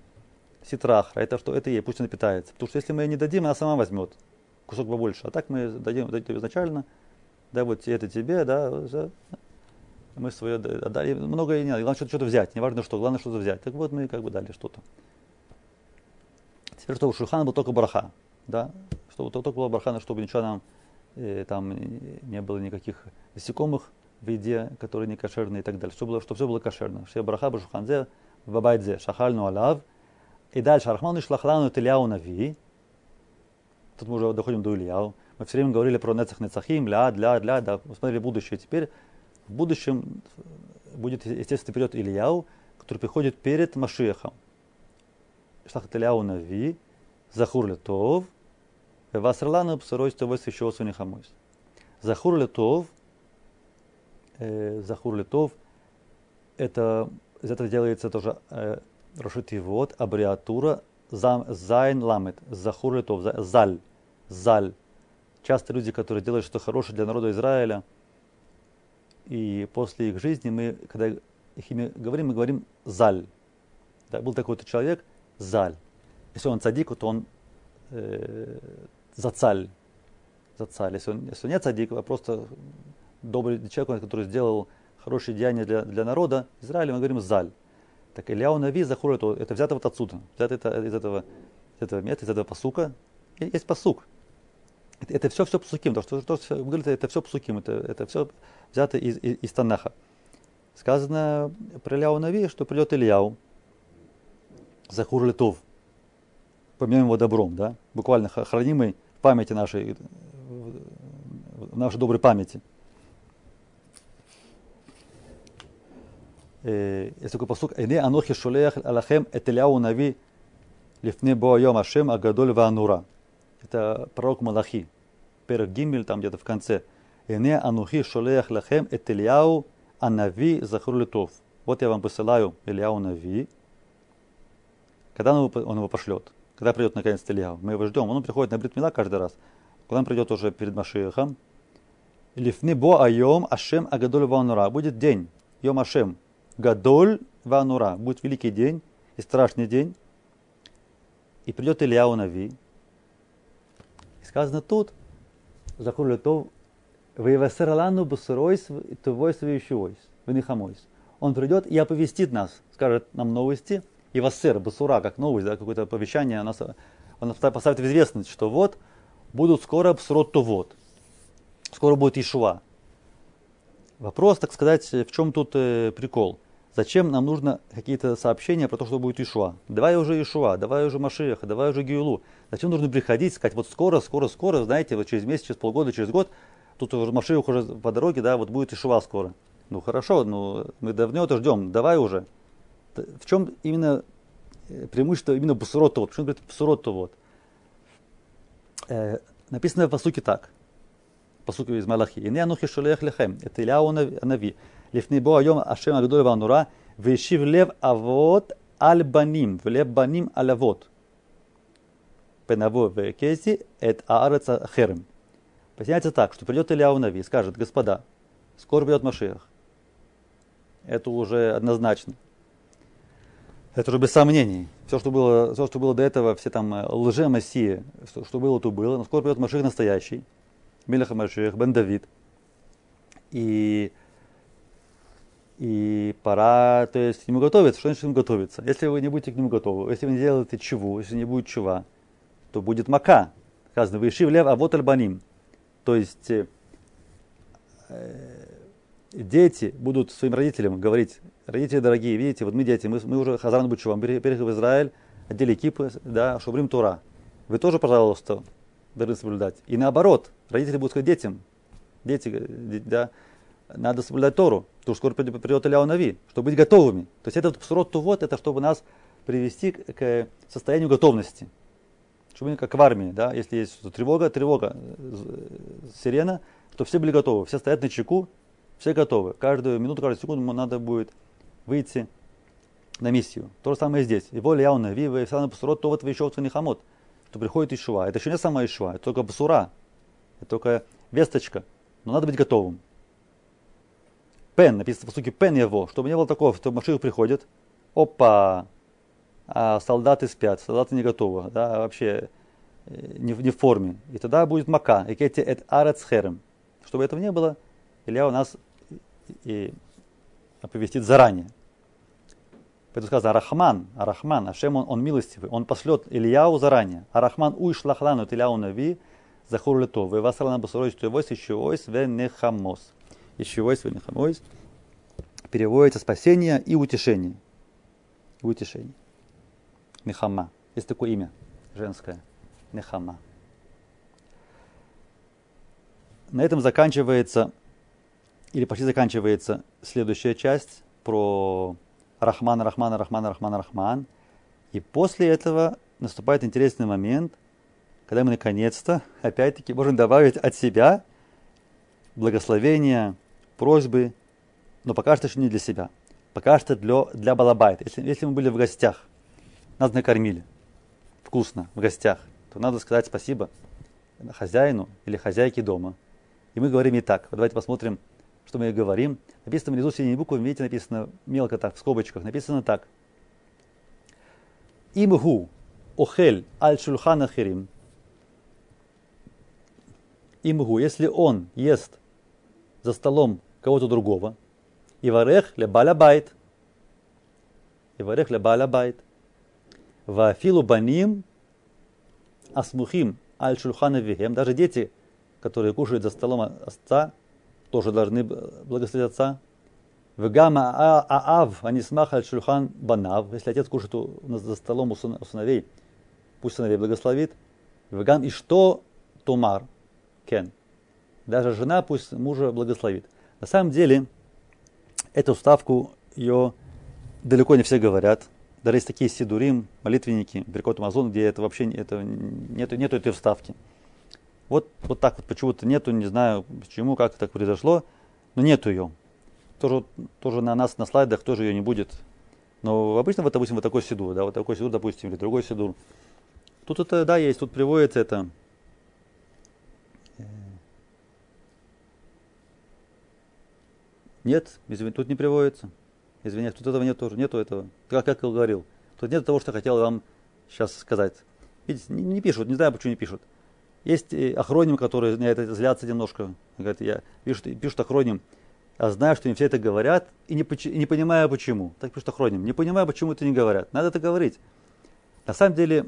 Speaker 1: Ситрахра, это что, это ей, пусть она питается. Потому что если мы ей не дадим, она сама возьмет кусок побольше. А так мы дадим, дадим изначально, да, вот это тебе, да, мы свое отдали. Много не надо, главное что-то взять, не важно что, главное что-то взять. Так вот мы как бы дали что-то. Теперь, чтобы Шульхан был только браха, да, чтобы только была браха, чтобы ничего нам там не было никаких насекомых в еде, которые не кошерные и так далее, чтобы, чтобы все было кошерно. Все браха башуханзе, бабайдзе, шахальну алав. И дальше, Арахману шлахлану теляу нави. Тут мы уже доходим до Ильяу. Мы все время говорили про нецах нецахим, ля, для, для, да, посмотрели будущее. Теперь в будущем будет, естественно, период Ильяу, который приходит перед Машехом. Шлахат Ильяу Нави, Захур Летов, Васрлану Псарой Тобой Свящевосу Нехамойс. Захур Летов, Захур Летов, это, из этого делается тоже э, Рошитивод, аббревиатура Зайн Ламет, Захур Летов, Заль, Заль. Часто люди, которые делают что-то хорошее для народа Израиля, и после их жизни мы, когда их имя говорим, мы говорим Заль. Да, был такой-то человек, заль. Если он цадик, то он э, зацаль. зацаль. Если он, если он не цадик, а просто добрый человек, который сделал хорошие деяния для, для народа Израиля, мы говорим заль. Так Ильяу Нави заходит, это взято вот отсюда, взято это, из этого, из этого места, из этого посука. Есть посук. Это, это все, все псуким, то, что, то, что говорит, это все псуким, это, это все взято из, из, из Танаха. Сказано про Ильяу Нави, что придет Ильяу, Захур Литов. Помянем его добром, да? Буквально хранимой в памяти нашей, в нашей доброй памяти. есть такой посук, «Эне анохи шулеях алахем этеляу нави лифне боайом ашем агадоль ванура». Это пророк Малахи. Перек Гимель, там где-то в конце. «Эне анухи шулеях лахем этеляу анави захур литов». Вот я вам посылаю Ильяу Нави, когда он его, он его пошлет? Когда придет наконец Илья? Мы его ждем. Он приходит на Бритмила каждый раз. Когда он придет уже перед Машиехом? Лифни бо айом ашем агадоль ванура. Будет день. Йом ашем. Гадоль ванура. Будет великий день и страшный день. И придет Илья Нави. И сказано тут, Захур Летов, Воевасерлану Басуройс, Тувойс Вещевойс, Венихамойс. Он придет и оповестит нас, скажет нам новости, и вассер, басура, как новость, да, какое-то оповещание, она, она поставит в известность, что вот будут скоро бсурот вот, скоро будет Ишуа. Вопрос, так сказать, в чем тут э, прикол? Зачем нам нужно какие-то сообщения про то, что будет Ишуа? Давай уже Ишуа, давай уже Машеха, давай уже Гиулу. Зачем нужно приходить, сказать, вот скоро, скоро, скоро, знаете, вот через месяц, через полгода, через год, тут уже Машех уже по дороге, да, вот будет Ишуа скоро. Ну хорошо, ну мы давно это ждем, давай уже. В чем именно э, преимущество именно Бусуротовод? Почему говорит Бусуротовод? Э, написано в посуке так. Посуке из Малахи. И не анухи шолех лехем. Это Илья Анави. Лифнебо айом ашем агдоль ванура. Вешив лев авод аль баним. Влев баним аль авод. Пенаво векези эт аареца херем. Поясняется так, что придет Илья Нави и скажет, господа, скоро придет Машиах. Это уже однозначно. Это уже без сомнений. Все, что было, все, что было до этого, все там э, лже-мессии, что, что было, то было. Но скоро придет Машиах настоящий. Мелеха Машиах, Бен Давид. И, и пора, то есть, к нему готовиться. Что значит к нему готовиться? Если вы не будете к нему готовы, если вы не делаете чего, если не будет чува, то будет мака. Сказано, вы лев, а вот альбаним. То есть э, дети будут своим родителям говорить, родители дорогие, видите, вот мы дети, мы, мы уже Хазаран Бучувам, переехали в Израиль, одели кипы, да, шубрим Тура. Вы тоже, пожалуйста, должны соблюдать. И наоборот, родители будут сказать детям, дети, да, надо соблюдать Тору, потому что скоро придет Ильяу Нави, чтобы быть готовыми. То есть этот псурот вот это чтобы нас привести к состоянию готовности чтобы как в армии, да, если есть тревога, тревога, сирена, то все были готовы, все стоят на чеку, все готовы. Каждую минуту, каждую секунду надо будет выйти на миссию. То же самое здесь. И более явно, ви вы все посурот, то вот вы еще не хамот, что приходит Ишуа. Это еще не сама Ишуа, это только басура, это только весточка. Но надо быть готовым. Пен, написано в суке пен его, чтобы не было такого, что машина приходит, опа, а солдаты спят, солдаты не готовы, да, вообще э, не, не в форме. И тогда будет мака, и кете эт арацхерем. Чтобы этого не было, Илья у нас и оповестит заранее. Поэтому сказано Арахман, Арахман, Ашем он, он милостивый, он пошлет Ильяу заранее. Арахман уй шлахлану Ильяу нави захур лето, вы васалана басурой штуевойс, ищевойс, венехамос. Ищевойс, венехамос. Переводится спасение и утешение. И утешение. Мехама. Есть такое имя женское. Мехама. На этом заканчивается, или почти заканчивается следующая часть про Рахмана, Рахмана, Рахмана, Рахмана, Рахман. И после этого наступает интересный момент, когда мы наконец-то, опять-таки, можем добавить от себя благословения, просьбы, но пока что еще не для себя. Пока что для, для балабайта. Если, если мы были в гостях, нас накормили вкусно в гостях, то надо сказать спасибо хозяину или хозяйке дома. И мы говорим и так. Давайте посмотрим, что мы говорим. Написано внизу синей буквы, видите, написано мелко так, в скобочках, написано так. Имгу охель аль шульхана хирим. Имгу, если он ест за столом кого-то другого, и варех ле балабайт. И варех ле балабайт. Вафилу баним асмухим аль шульхана вихем. Даже дети, которые кушают за столом отца, тоже должны благословить отца. Вегама аав анисмах аль шульхан банав. Если отец кушает за столом у сыновей, пусть сыновей благословит. Вегам и что тумар кен. Даже жена пусть мужа благословит. На самом деле, эту ставку ее далеко не все говорят. Даже есть такие сидурим, молитвенники, Беркот Амазон, где это вообще это, нету, нету этой вставки. Вот, вот так вот почему-то нету, не знаю почему, как так произошло, но нету ее. Тоже, тоже на нас на слайдах тоже ее не будет. Но обычно, вот, допустим, вот такой сидур, да, вот такой сидур, допустим, или другой сидур. Тут это, да, есть, тут приводится это. Нет, извините, тут не приводится. Извиняюсь, тут этого нет тоже, нету этого. Как, как я говорил. Тут нет того, что хотел вам сейчас сказать. Видите, не, не пишут, не знаю, почему не пишут. Есть охроним, которые на это злятся немножко. Говорят, я пишут, пишут охроним, а знаю, что они все это говорят, и не, и не понимаю почему. Так пишут охроним. Не понимаю, почему это не говорят. Надо это говорить. На самом деле,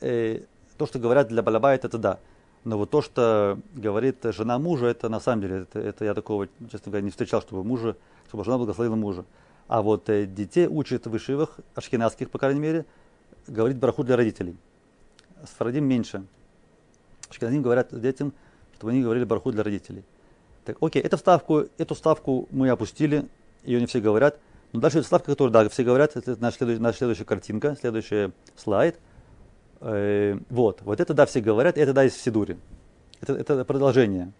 Speaker 1: э, то, что говорят для балабайт, это да. Но вот то, что говорит жена мужа, это на самом деле, это, это я такого, честно говоря, не встречал, чтобы мужа, чтобы жена благословила мужа. А вот э, детей учат в вышивах, ашкенадских, по крайней мере, говорить браху для родителей. С Фарадим меньше. Ашкенадим говорят детям, чтобы они говорили браху для родителей. Так, окей, эту ставку, эту ставку мы опустили, ее не все говорят. Но дальше ставка, которую, да, все говорят, это наша следующая, наша следующая картинка, следующий слайд. Э, вот, вот это, да, все говорят, это, да, из Сидури. Это, это продолжение.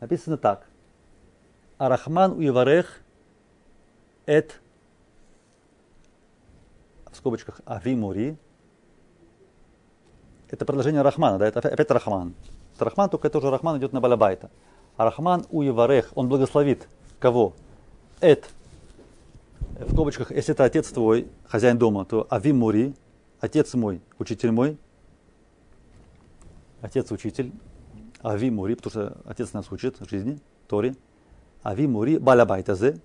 Speaker 1: Написано так. Арахман уиварех эт в скобочках Авимури. Это продолжение Рахмана, да, это опять Рахман. Это Рахман, только это уже Рахман идет на Балабайта. А Рахман уиварех, он благословит кого? Эт. В скобочках, если это отец твой, хозяин дома, то Авимури, отец мой, учитель мой, отец учитель, Ави Мури, потому что отец нас учит жизни, Тори. Ави Мури, Балабайтазе.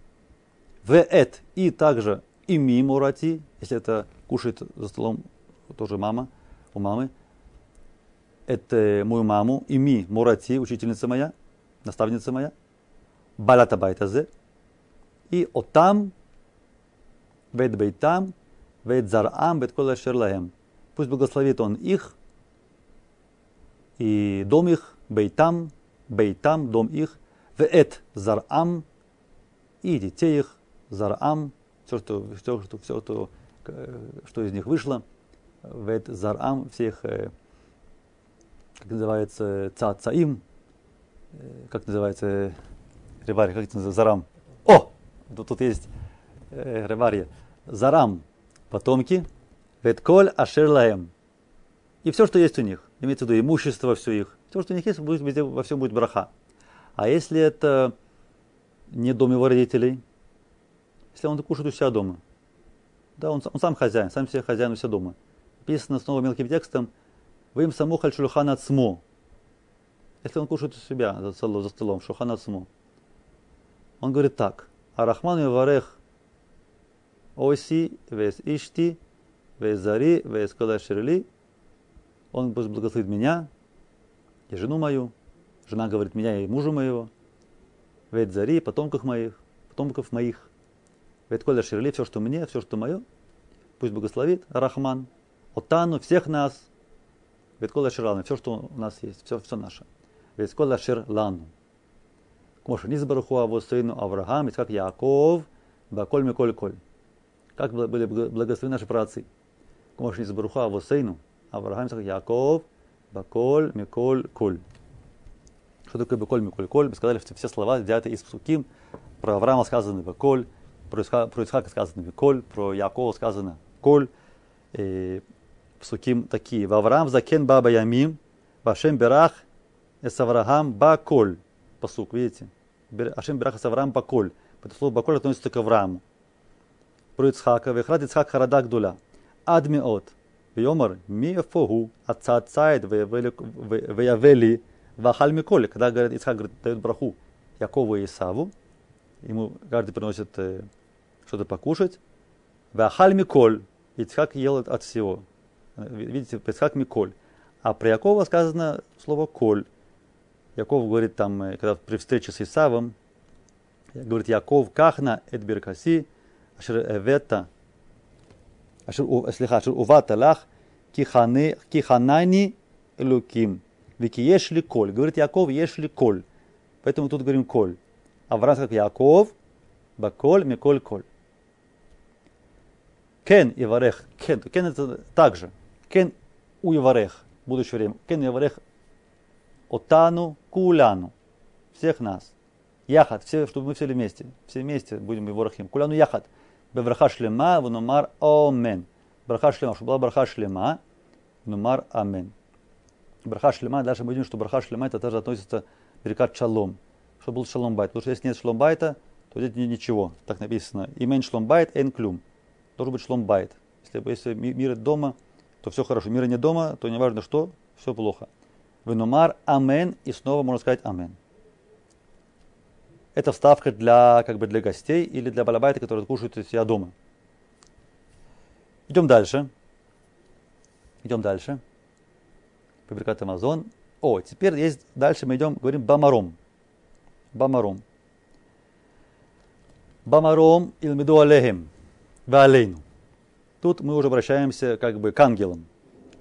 Speaker 1: В эт и также ими Мурати, если это кушает за столом тоже мама, у мамы. Это мою маму, ими Мурати, учительница моя, наставница моя. Балата Байтазе. И отам, вет бейтам, вет зарам, вет кола шерлаем. Пусть благословит он их и дом их, бейтам, бейтам, дом их, веэт зарам, и детей их, зарам, все, что, все, что, все, что, что из них вышло, веэт зарам, всех, как называется, цацаим, как называется, ревария, как это называется, зарам. О! Тут, тут есть э, ревария. Зарам, потомки, ветколь ашерлаем. И все, что есть у них имеется в виду имущество все их. Все, что у них есть, будет, во всем будет браха. А если это не дом его родителей, если он кушает у себя дома, да, он, он сам хозяин, сам себе хозяин у себя дома. Написано снова мелким текстом, вы им саму хальшулхан ацмо. Если он кушает у себя за столом, за столом шухан ацмо. Он говорит так, Арахман варех оси вес ишти вес зари вес калаширли он благословит меня и жену мою. Жена говорит меня и мужа моего. Ведь зари, потомков моих, потомков моих. Ведь коля шерли, все, что мне, все, что мое, пусть благословит Рахман, Отану, всех нас. Ведь коля шерлану, все, что у нас есть, все, все наше. Ведь коля шерлану. Кмоша Низбаруху Аво сыну Авраам, как Яков, Баколь Миколь Коль. Как были благословены наши праотцы. Кмоша Низбаруху Аво сыну Авраам, Исаак, Яков, Баколь, Миколь, Коль. Что такое Баколь, Миколь, Коль? Мы сказали, что все слова взяты из Псуким. Про Авраама сказано Баколь, про, Исха, про Исхака сказано Миколь, про Якова сказано Коль. Псуким такие. Авраам закен баба ямим, Башем берах эс Авраам баколь. Посук, видите? Ашем берах эс Авраам баколь. Это слово баколь относится к Аврааму. Про Ицхака. Вехрат Ицхак харадак дуля. Адмиот. Йомар, миефогу, отца отцает, веявели, вахаль миколи. Когда говорит, Исхак говорит, дает браху Якову и Исаву, ему каждый приносит э, что-то покушать. Вахаль миколь, Ицхак ел от всего. Видите, Песхак Миколь. А про Якова сказано слово Коль. Яков говорит там, э, когда при встрече с Исавом, говорит Яков Кахна Эдбиркаси, Ашир Эвета, Ашир, слегка, Ашир Увата Лах, киханы, Киханани Элуким. Вики Ешли Коль. Говорит Яков Ешли Коль. Поэтому тут говорим Коль. А в как Яков, Баколь, Миколь, Коль. Кен и Варех. Кен, кен это также. Кен уйварех, будущее время. Кен уйварех отану куляну. Всех нас. Яхат, все, чтобы мы все вместе. Все вместе будем его рахим. Куляну яхат. Бевраха шлема, внумар омен. ברכה שלמה, чтобы была ברכה שלמה, ונאמר אמן. ברכה שלמה, дальше мы видим, что ברכה שלמה это тоже относится к ברכת שלום. чтобы был שלום בית. Потому что если нет шалом байта, то здесь нет ничего. Так написано. אם אין שלום בית, אין כלום. Должен быть שלום בית. Если, если мир дома, то все хорошо. Мира не дома, то не важно что, все плохо. ונאמר אמן, и снова можно сказать אמן. Это вставка для, как бы для гостей или для балабайта, которые кушают у себя дома. Идем дальше. Идем дальше. Публикат Амазон. О, теперь есть, дальше мы идем, говорим бамаром. Бамаром. Бамаром илмиду алехем. Валейну. Тут мы уже обращаемся как бы к ангелам.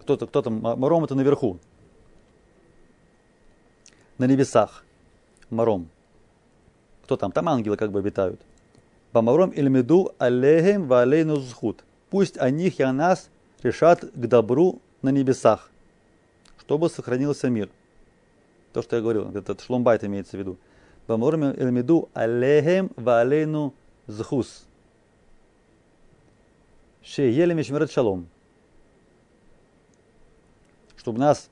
Speaker 1: Кто-то, кто-то, маром это наверху. На небесах. Маром. Кто там? Там ангелы как бы обитают. Бамаром ильмеду алейхем валейну зхут. Пусть о них и о нас решат к добру на небесах, чтобы сохранился мир. То, что я говорил, этот шломбайт имеется в виду. Бамаром ильмеду алейхем валейну зхус. Шеелем мишмерет шалом. Чтобы нас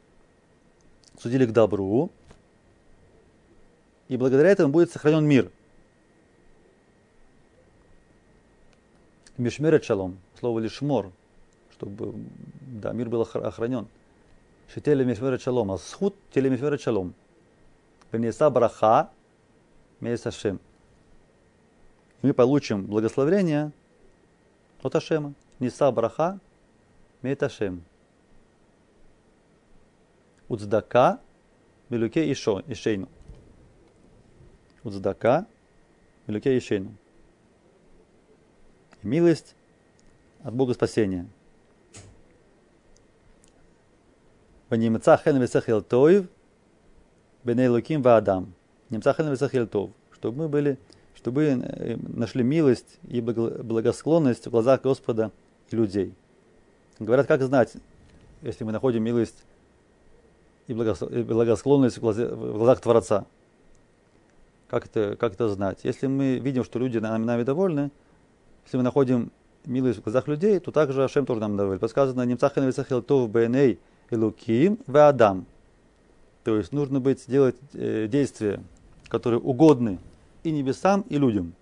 Speaker 1: судили к добру, и благодаря этому будет сохранен мир. Мишмерет шалом, слово лишмор, чтобы да, мир был охранен. Шителе мишмерет шалом, а схуд теле мишмерет шалом. Венеса браха месашем. Мы получим благословение от Ашема. Неса браха мет Ашем. Уцдака Белюке Ишейну. Уцдака Белюке Ишейну милость от Бога спасения. Ванимца хен весахил тоев, беней луким ваадам. Немца хен весахил тов. Чтобы мы были, чтобы э, нашли милость и благосклонность в глазах Господа и людей. Говорят, как знать, если мы находим милость и благосклонность в глазах Творца. Как это, как это знать? Если мы видим, что люди нами, нами довольны, если мы находим милость в глазах людей, то также Ашем тоже нам доволен. Подсказано, немцахен висахил тов бней и луким в Адам. То есть нужно быть делать э, действия, которые угодны и небесам, и людям.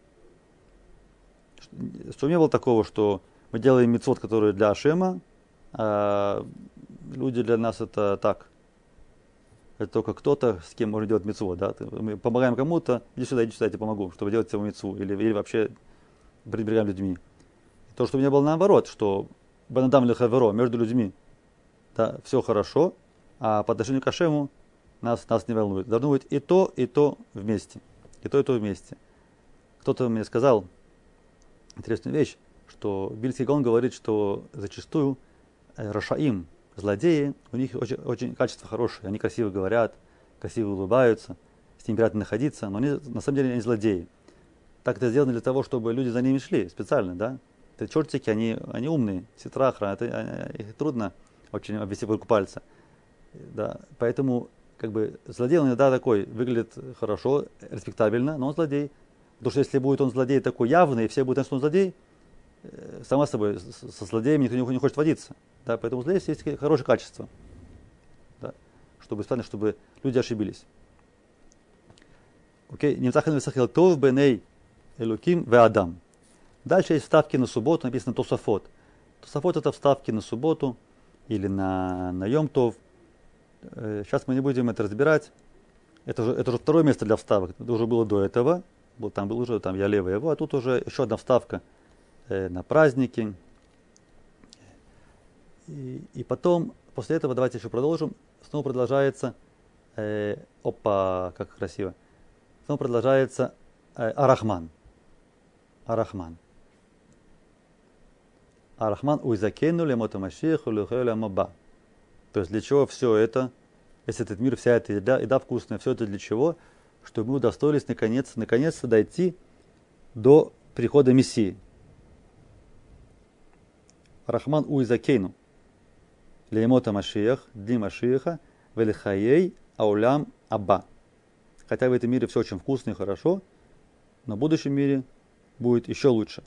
Speaker 1: Что не было такого, что мы делаем мецвод, который для Ашема, а люди для нас это так. Это только кто-то, с кем можно делать мецвод. Да? Мы помогаем кому-то, иди сюда, иди сюда, я тебе помогу, чтобы делать его мецву. Или, или вообще пренебрегаем людьми. То, что у меня было наоборот, что Банадам Лехаверо, между людьми, да, все хорошо, а по отношению к Ашему нас, нас не волнует. Должно быть и то, и то вместе. И то, и то вместе. Кто-то мне сказал интересную вещь, что Бильский Гон говорит, что зачастую э, Рашаим, злодеи, у них очень, очень качество хорошее. Они красиво говорят, красиво улыбаются, с ними приятно находиться, но они, на самом деле они злодеи так это сделано для того, чтобы люди за ними шли специально, да? Это чертики, они, они умные, ситрахра, это, их трудно очень обвести вокруг пальца. Да, поэтому как бы злодей он иногда такой, выглядит хорошо, респектабельно, но он злодей. Потому что если будет он злодей такой явный, и все будут знать, что он злодей, э, сама собой, со злодеями никто не хочет водиться. Да, поэтому злодей есть хорошее качество. Да, чтобы, чтобы люди ошибились. Окей, немцахен висахил тов беней Элуким в Адам. Дальше есть вставки на субботу, написано Тософот. Тософот это вставки на субботу или на, на Йом-Тов. Сейчас мы не будем это разбирать. Это уже, это уже второе место для вставок. Это уже было до этого. Был, там был уже там я левый его, а тут уже еще одна вставка э, на праздники. И, и потом, после этого, давайте еще продолжим. Снова продолжается, э, опа, как красиво. Снова продолжается э, Арахман. Арахман. Арахман уйзакену лемота машиху маба. То есть для чего все это, если этот мир, вся эта еда, еда вкусная, все это для чего? Чтобы мы удостоились наконец, наконец-то дойти до прихода Мессии. Рахман уйзакейну. Леймота Машиях, Дни Машиеха, Велихаей, Аулям, Аба. Хотя в этом мире все очень вкусно и хорошо, но в будущем мире будет еще лучше.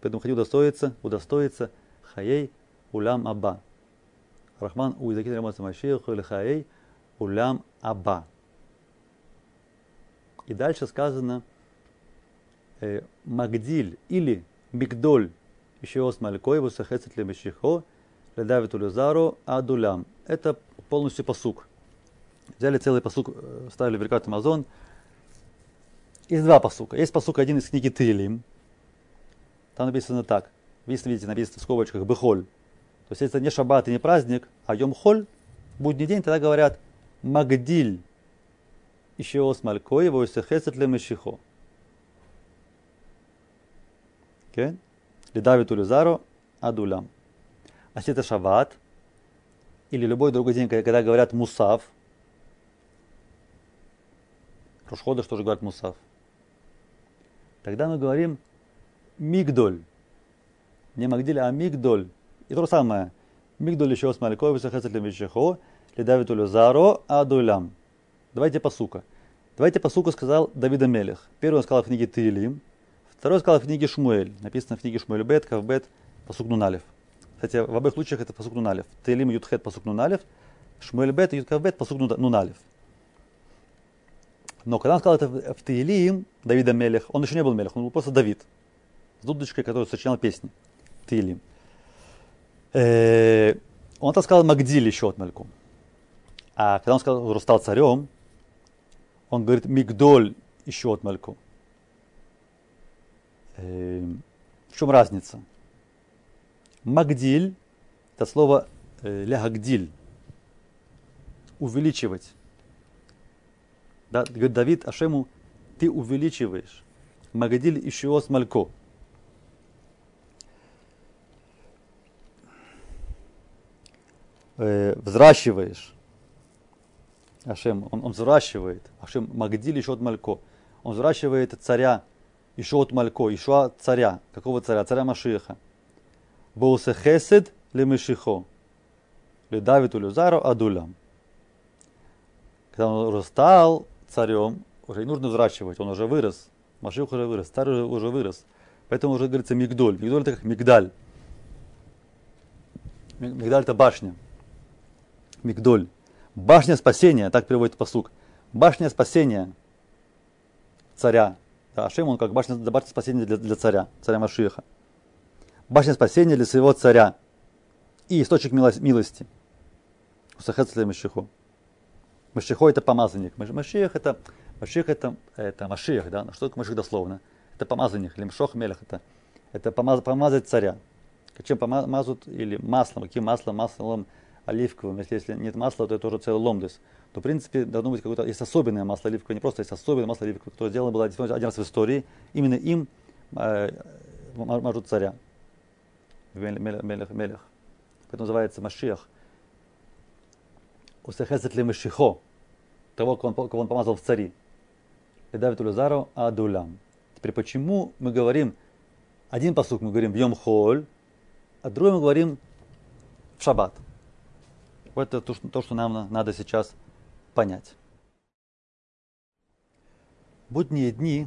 Speaker 1: Поэтому хочу удостоиться, удостоиться хаей улям аба. Рахман у языке Рамаса Машиях или хаей улям аба. И дальше сказано э, Магдиль или Мигдоль еще с Малькоеву Сахецет Лемешихо Ледавит Улюзару Адулям. Это полностью посук. Взяли целый посук, ставили в рекат Амазон. Есть два посука. Есть посук один из книги Тилим, там написано так. Видите, видите, написано в скобочках бехоль. То есть это не шаббат и не праздник, а йом-холь, будний день, тогда говорят магдиль. Еще ос малькой, его хесет ле мешихо. Okay? Лидавит улюзаро адулям. А если это шаббат, или любой другой день, когда говорят мусав, Рошхода, что же говорят мусав, тогда мы говорим Мигдоль. Не Магдиль, а Мигдоль. И то же самое. Мигдоль еще с Малькой, Висахесет Лемишехо, Ледавит Улюзаро, Адулям. Давайте посука. Давайте посука сказал Давида Мелех. Первый он сказал в книге Тилим, второй сказал в книге Шмуэль. Написано в книге Шмуэль Бет, Кавбет, посук Нуналев. Кстати, в обоих случаях это посук Нуналев. Тилим Ютхет посук Нуналев, Шмуэль Бет и Юткавбет посук Нуналев. Но когда он сказал это в Таилим, Давида Мелех, он еще не был Мелех, он был просто Давид. С дудочкой, который сочинял песни. Таилим. Э, он это сказал Магдиль еще от Мальком. А когда он сказал, что стал царем, он говорит Мигдоль еще от Мальком. Э, в чем разница? Магдиль – это слово э, лягдиль, увеличивать. Да, говорит Давид Ашему, ты увеличиваешь. Магадиль Ишиос Малько. Э, взращиваешь. Ашем, он, он взращивает. Ашем Магдиль Ишот Малько. Он взращивает царя Ишот Малько, Ишуа царя. Какого царя? Царя Машиха. Боусе Хесед Лемешихо. Ледавиту Люзару Адулям. Когда он уже стал царем, уже не нужно взращивать, он уже вырос. Маших уже вырос, старый уже вырос. Поэтому уже говорится мигдоль. Мигдоль это как мигдаль. Мигдаль это башня. Мигдоль. Башня спасения, так переводит послуг. Башня спасения царя. Да, Ашем, он как башня, башня спасения для, для царя, царя Машиха. Башня спасения для своего царя. И источник милости. Усахецле Машиху. Машихо это помазанник. Машиах это, Машиах это, это Машиах, да? Что такое Машиах дословно? Это помазанник, лимшох мелех, это, это помаз, помазать царя. Чем помазут или маслом, каким маслом? Маслом оливковым. Если, если нет масла, то это уже целый ломдес. То, в принципе, должно быть какое-то, есть особенное масло оливковое, не просто есть особенное масло оливковое, которое сделано было один раз в истории. Именно им э, мажут царя. Мелех, мелех. Поэтому называется Машиах. Усехесет ли Машихо того, кого он, кого он помазал в цари. И Давид Улюзару Адулям. Теперь почему мы говорим, один посук мы говорим в Йом Холь, а другой мы говорим в Шаббат. Вот это то, что, то, что нам надо сейчас понять. Будние дни,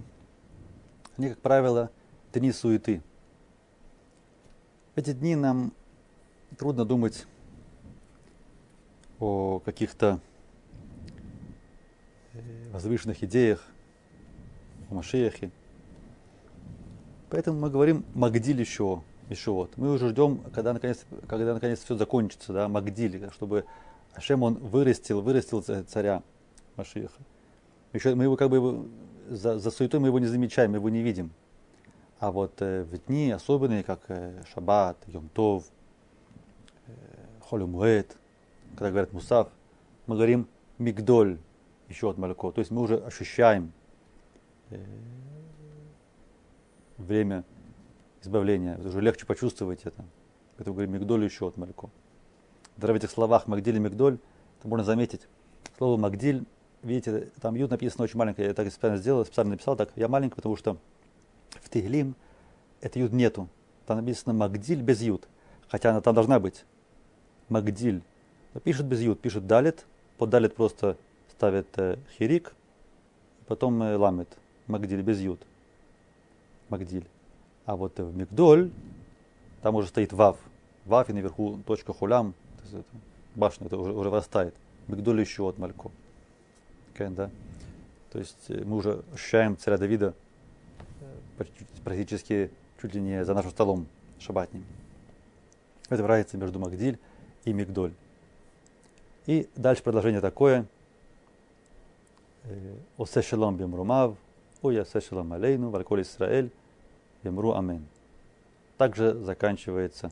Speaker 1: они, как правило, дни суеты. Эти дни нам трудно думать о каких-то возвышенных идеях, о Машехе. Поэтому мы говорим Магдиль еще, вот. Мы уже ждем, когда наконец, когда наконец все закончится, да, Магдиль, чтобы Ашем он вырастил, вырастил царя Машеха. Еще мы его как бы за, за суетой мы его не замечаем, мы его не видим. А вот э, в дни особенные, как э, Шаббат, Йом-Тов, э, Холюмуэт, когда говорят Мусав, мы говорим Мигдоль, еще от молоко. То есть мы уже ощущаем э, время избавления. Уже легче почувствовать это. Это говорим Мигдоль еще от молоко. Даже в этих словах Магдиль и Мигдоль, это можно заметить. Слово Магдиль, видите, там Юд написано очень маленькое. Я так специально сделал, специально написал так. Я маленький, потому что в Тиглим это Юд нету. Там написано Магдиль без Юд. Хотя она там должна быть. Магдиль. Пишут без Юд, пишут Далит. Под Далит просто ставят э, хирик, потом э, ламет, магдиль без ют. Магдиль. А вот э, в Мигдоль, там уже стоит Вав. Вав и наверху точка хулям, то есть это, башня это уже, уже вырастает. Мигдоль еще от Малько. Okay, да? То есть э, мы уже ощущаем царя Давида э, практически чуть ли не за нашим столом шабатним. Это разница между Магдиль и Мигдоль. И дальше продолжение такое. Осешелом бим румав, о я се шалом алейну, вальколь Исраэль, Ямру Амен. Также заканчивается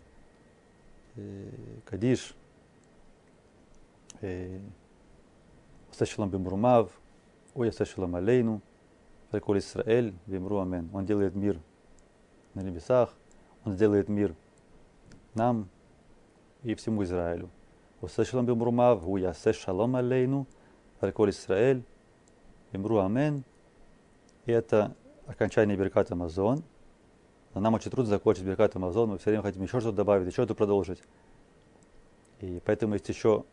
Speaker 1: э, Кадиш, э, Сашилам Бимрумав, Ой Сашилам Алейну, Прикол Исраэль, Бимру Амен. Он делает мир на небесах, он сделает мир нам и всему Израилю. Усашилам Бимрумав, Уясе Шалом Алейну, Прикол Исраэль, Бимру Амен. И это окончание Беркат Амазон – нам очень трудно закончить Беркат Амазон, мы все время хотим еще что-то добавить, еще что-то продолжить. И поэтому есть еще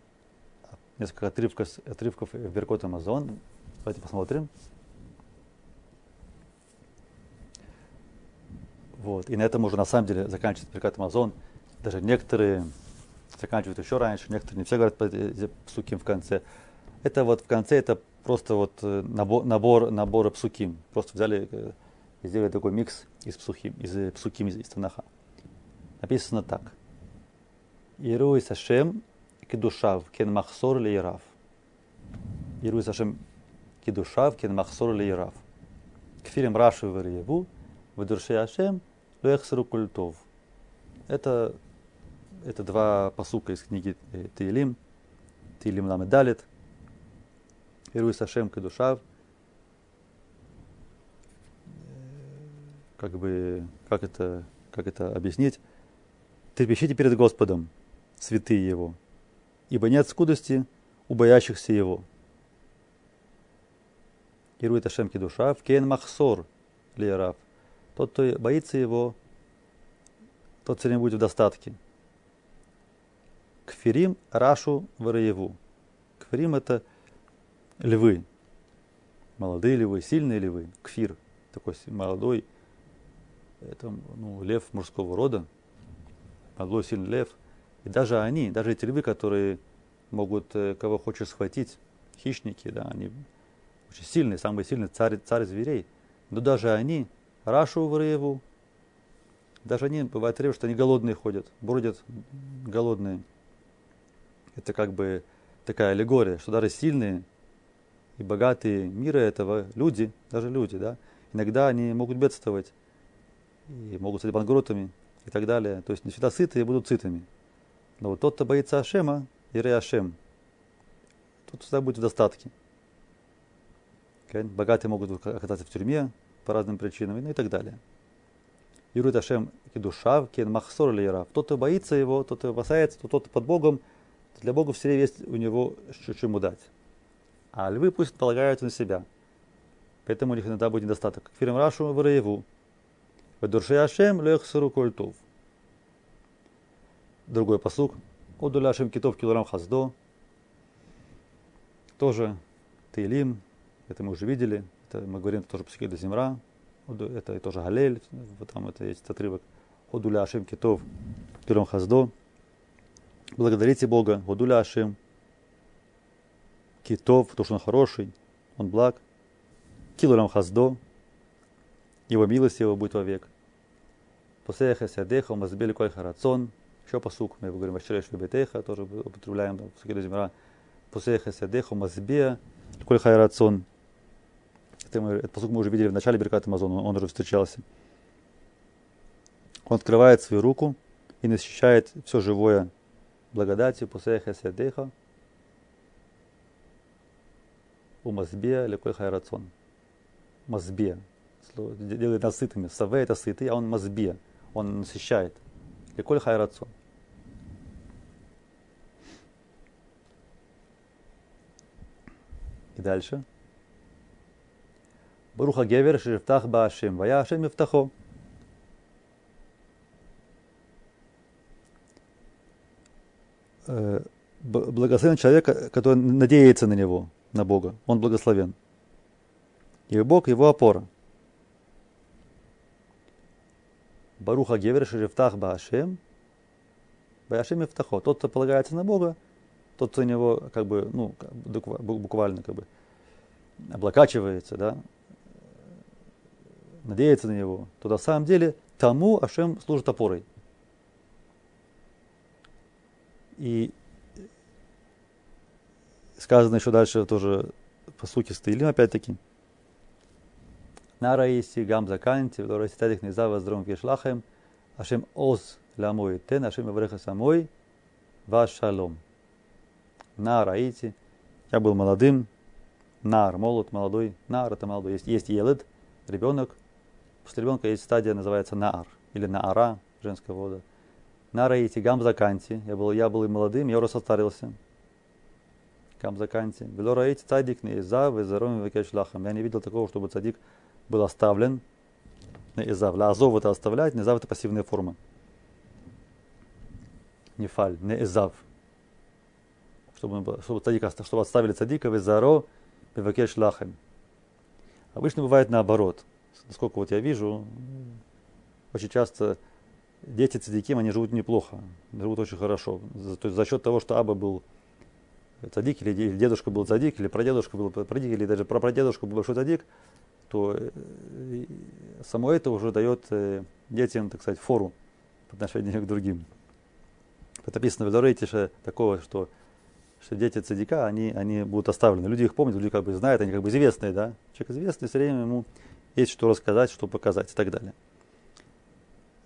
Speaker 1: несколько отрывков, отрывков в Беркот Амазон. Давайте посмотрим. Вот. И на этом уже на самом деле заканчивается Беркат Амазон. Даже некоторые заканчивают еще раньше, некоторые не все говорят по псуким в конце. Это вот в конце это просто вот э, набор, набор, набор псуким. Просто взяли э, и сделали такой микс из псухим, из э, псуким из, из Танаха. Написано так. Ируй Сашем кедушав кен махсор ли ирав. Ируй Сашем кедушав кен махсор ли ирав. Кфирим Раши в Риеву, в Дурше Ашем, Луэхсеру Культов. Это это два посука из книги э, Таилим, Таилим Ламедалит, Ируй Сашем Кедушав, как бы, как это, как это объяснить? Трепещите перед Господом, святые Его, ибо нет скудости у боящихся Его. Ируй Ташем Кедушав, Кен Махсор Лиярав. Тот, кто боится Его, тот все время будет в достатке. Кфирим Рашу Вараеву. Кфирим это львы. Молодые львы, сильные львы. Кфир. Такой молодой. Это ну, лев мужского рода. Молодой сильный лев. И даже они, даже эти львы, которые могут э, кого хочешь схватить, хищники, да, они очень сильные, самые сильные, царь, царь зверей. Но даже они, Рашу Вараеву, даже они, бывает время, что они голодные ходят, бродят голодные это как бы такая аллегория, что даже сильные и богатые мира этого люди, даже люди, да, иногда они могут бедствовать и могут стать банкротами и так далее. То есть не всегда сытые будут сытыми. Но вот тот, кто боится Ашема, Ире Ашем, тот всегда будет в достатке. Богатые могут оказаться в тюрьме по разным причинам ну и так далее. Ирует Ашем кедушав, кен махсор лейрав. Тот, кто боится его, тот, кто опасается, тот, кто под Богом – для Бога все есть у него что ему дать. А львы пусть полагаются на себя. Поэтому у них иногда будет недостаток. Фирм Рашу в Раеву. В душе Ашем лех сыру кольтов. Другой посук. Одуля Ашем китов килограмм хаздо. Тоже Тейлим. Это мы уже видели. Это мы говорим тоже психи до земра. Это тоже Галель. Там это есть отрывок. Одуля Ашем китов килограмм хаздо. Благодарите Бога, Водуля Ашим, Китов, потому что он хороший, он благ. Килурам Хаздо, его милость его будет вовек. После Хасядеха, Мазбели Коль Харацон, еще посук, мы говорим, Вашереш Бетеха, тоже употребляем в Сукиду Зимра. После Хасядеха, Мазбея, Коль Харацон. Это мы, этот посук мы уже видели в начале Берката Амазона, он уже встречался. Он открывает свою руку и насыщает все живое благодати пусеха седеха у мазбе лекой хайрацон. Мазбе. Делает нас сытыми. Саве это сытый, а он мазбе. Он насыщает. Лекой хайрацон. И дальше. Баруха Гевер Шифтах Баашим. Вая Ашем Ифтахо. Э, благословен человек, который надеется на него, на Бога. Он благословен. И Бог его опора. Баруха Гевер Шерифтах Баашем. Баашем Ифтахо. Тот, кто полагается на Бога, тот, кто на него как бы, ну, буквально как бы облокачивается, да, надеется на него, то на самом деле тому Ашем служит опорой. И сказано еще дальше тоже по сути Стаилим опять-таки. Нараиси гам заканти, вдораси тадих низа воздром кишлахем, ашем оз ламой тен, ашем евреха самой, ваш шалом. Нараити, я был молодым, нар, молод, молодой, нар это молодой. Есть, есть елед, ребенок. После ребенка есть стадия, называется нар, или наара, женского вода. Нараити гамзаканти. Я был, я был и молодым, я состарился. Гамзаканти. Вело раити цадик не за лахам. Я не видел такого, чтобы цадик был оставлен Неизав. Лазов это оставлять, незав это пассивная форма. Нефаль, неизав. Чтобы, чтобы, цадика, чтобы отставили цадика, визаро, бивакеш лахем. Обычно бывает наоборот. Насколько вот я вижу, очень часто дети цадиким, они живут неплохо, живут очень хорошо. То есть за счет того, что Аба был цадик, или дедушка был цадик, или прадедушка был цадик, или даже прапрадедушка был большой цадик, то э, само это уже дает э, детям, так сказать, фору по отношению к другим. Это написано в Дорейте такого, что, что дети цадика, они, они будут оставлены. Люди их помнят, люди как бы знают, они как бы известные, да. Человек известный, все время ему есть что рассказать, что показать и так далее.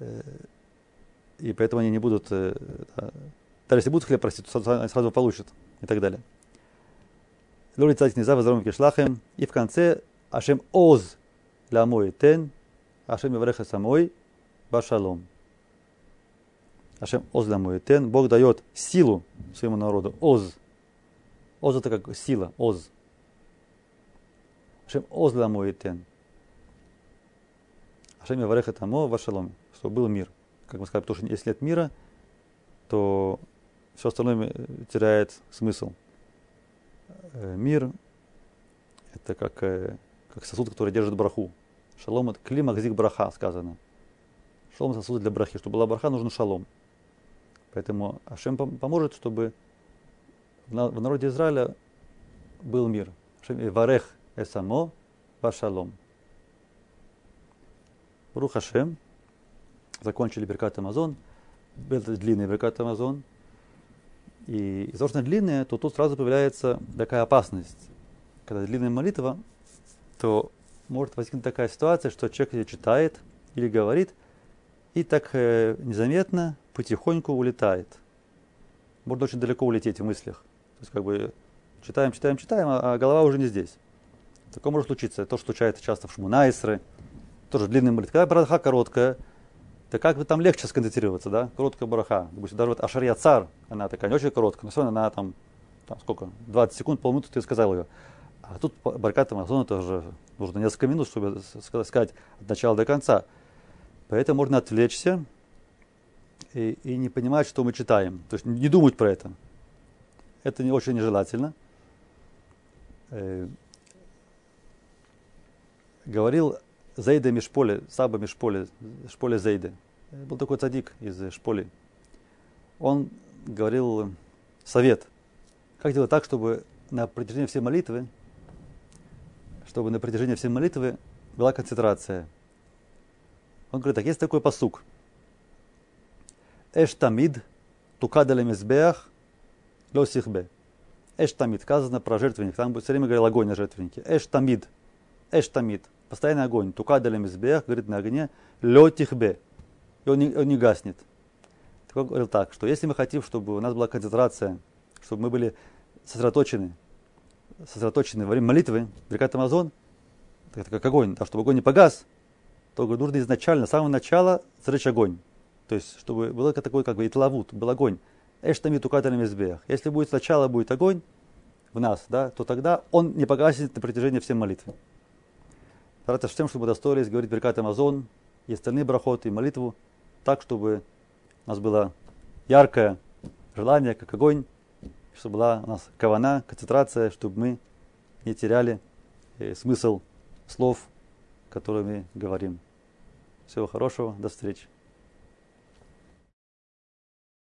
Speaker 1: Э, и поэтому они не будут, да, даже если будут хлеб просить, то сразу, сразу получат и так далее. Лоли цадик нельзя, возром кишлахем. И в конце Ашем Оз мой тен, Ашем Евреха самой башалом. Ашем Оз мой тен. Бог дает силу своему народу. Оз. Оз это как сила. Оз. Ашем Оз мой тен. Ашем Евреха тамо башалом. Чтобы был мир. Как мы сказали, потому что если нет мира, то все остальное теряет смысл. Мир это как как сосуд, который держит браху. Шалом это клима гзик браха сказано. Шалом сосуд для брахи. Чтобы была браха, нужен шалом. Поэтому Ашем поможет, чтобы в народе Израиля был мир. Варех эсамо вашалом. Рух Ашем. Закончили Беркат Амазон. Это длинный Беркат Амазон. И из-за того, что длинная, то тут сразу появляется такая опасность. Когда длинная молитва, то может возникнуть такая ситуация, что человек ее читает или говорит, и так э, незаметно, потихоньку улетает. Может очень далеко улететь в мыслях. То есть как бы читаем, читаем, читаем, а, а голова уже не здесь. Такое может случиться. То, что случается часто в Шмунайсры, тоже длинный молитва. Когда браха короткая, то как бы там легче сконцентрироваться, да? Короткая браха. Допустим, даже вот Ашарья Цар, она такая не очень короткая, но все равно она там, там сколько, 20 секунд, полминуты ты сказал ее. А тут Баркат Амазон это уже нужно несколько минут, чтобы сказать от начала до конца. Поэтому можно отвлечься и, и не понимать, что мы читаем. То есть не думать про это. Это не очень нежелательно. Э, говорил Зейда Мишполе, Саба Мишполе, Шполе Зейда. Был такой цадик из Шполи. Он говорил совет, как делать так, чтобы на протяжении всей молитвы чтобы на протяжении всей молитвы была концентрация. Он говорит, так есть такой посук. Эш тамид тукадали мизбеах лосихбе. Эш тамид, сказано про жертвенник. Там все время говорил огонь на жертвеннике. Эш тамид. Эш тамид. Постоянный огонь. Тукадали мизбеах, говорит на огне. Летихбе. И он не, он не гаснет. Так он говорил так, что если мы хотим, чтобы у нас была концентрация, чтобы мы были сосредоточены сосредоточены во время молитвы, Беркат Амазон, как огонь, да, чтобы огонь не погас, то нужно изначально, с самого начала зажечь огонь. То есть, чтобы был такой, как бы, итлавут, был огонь. Эштами тукаталем избех. Если будет сначала будет огонь в нас, да, то тогда он не погасит на протяжении всей молитвы. Стараться всем, чтобы удостоились говорить Беркат Амазон и остальные брахоты и молитву так, чтобы у нас было яркое желание, как огонь, чтобы была у нас кавана, концентрация, чтобы мы не теряли э, смысл слов, которыми говорим. Всего хорошего, до встречи.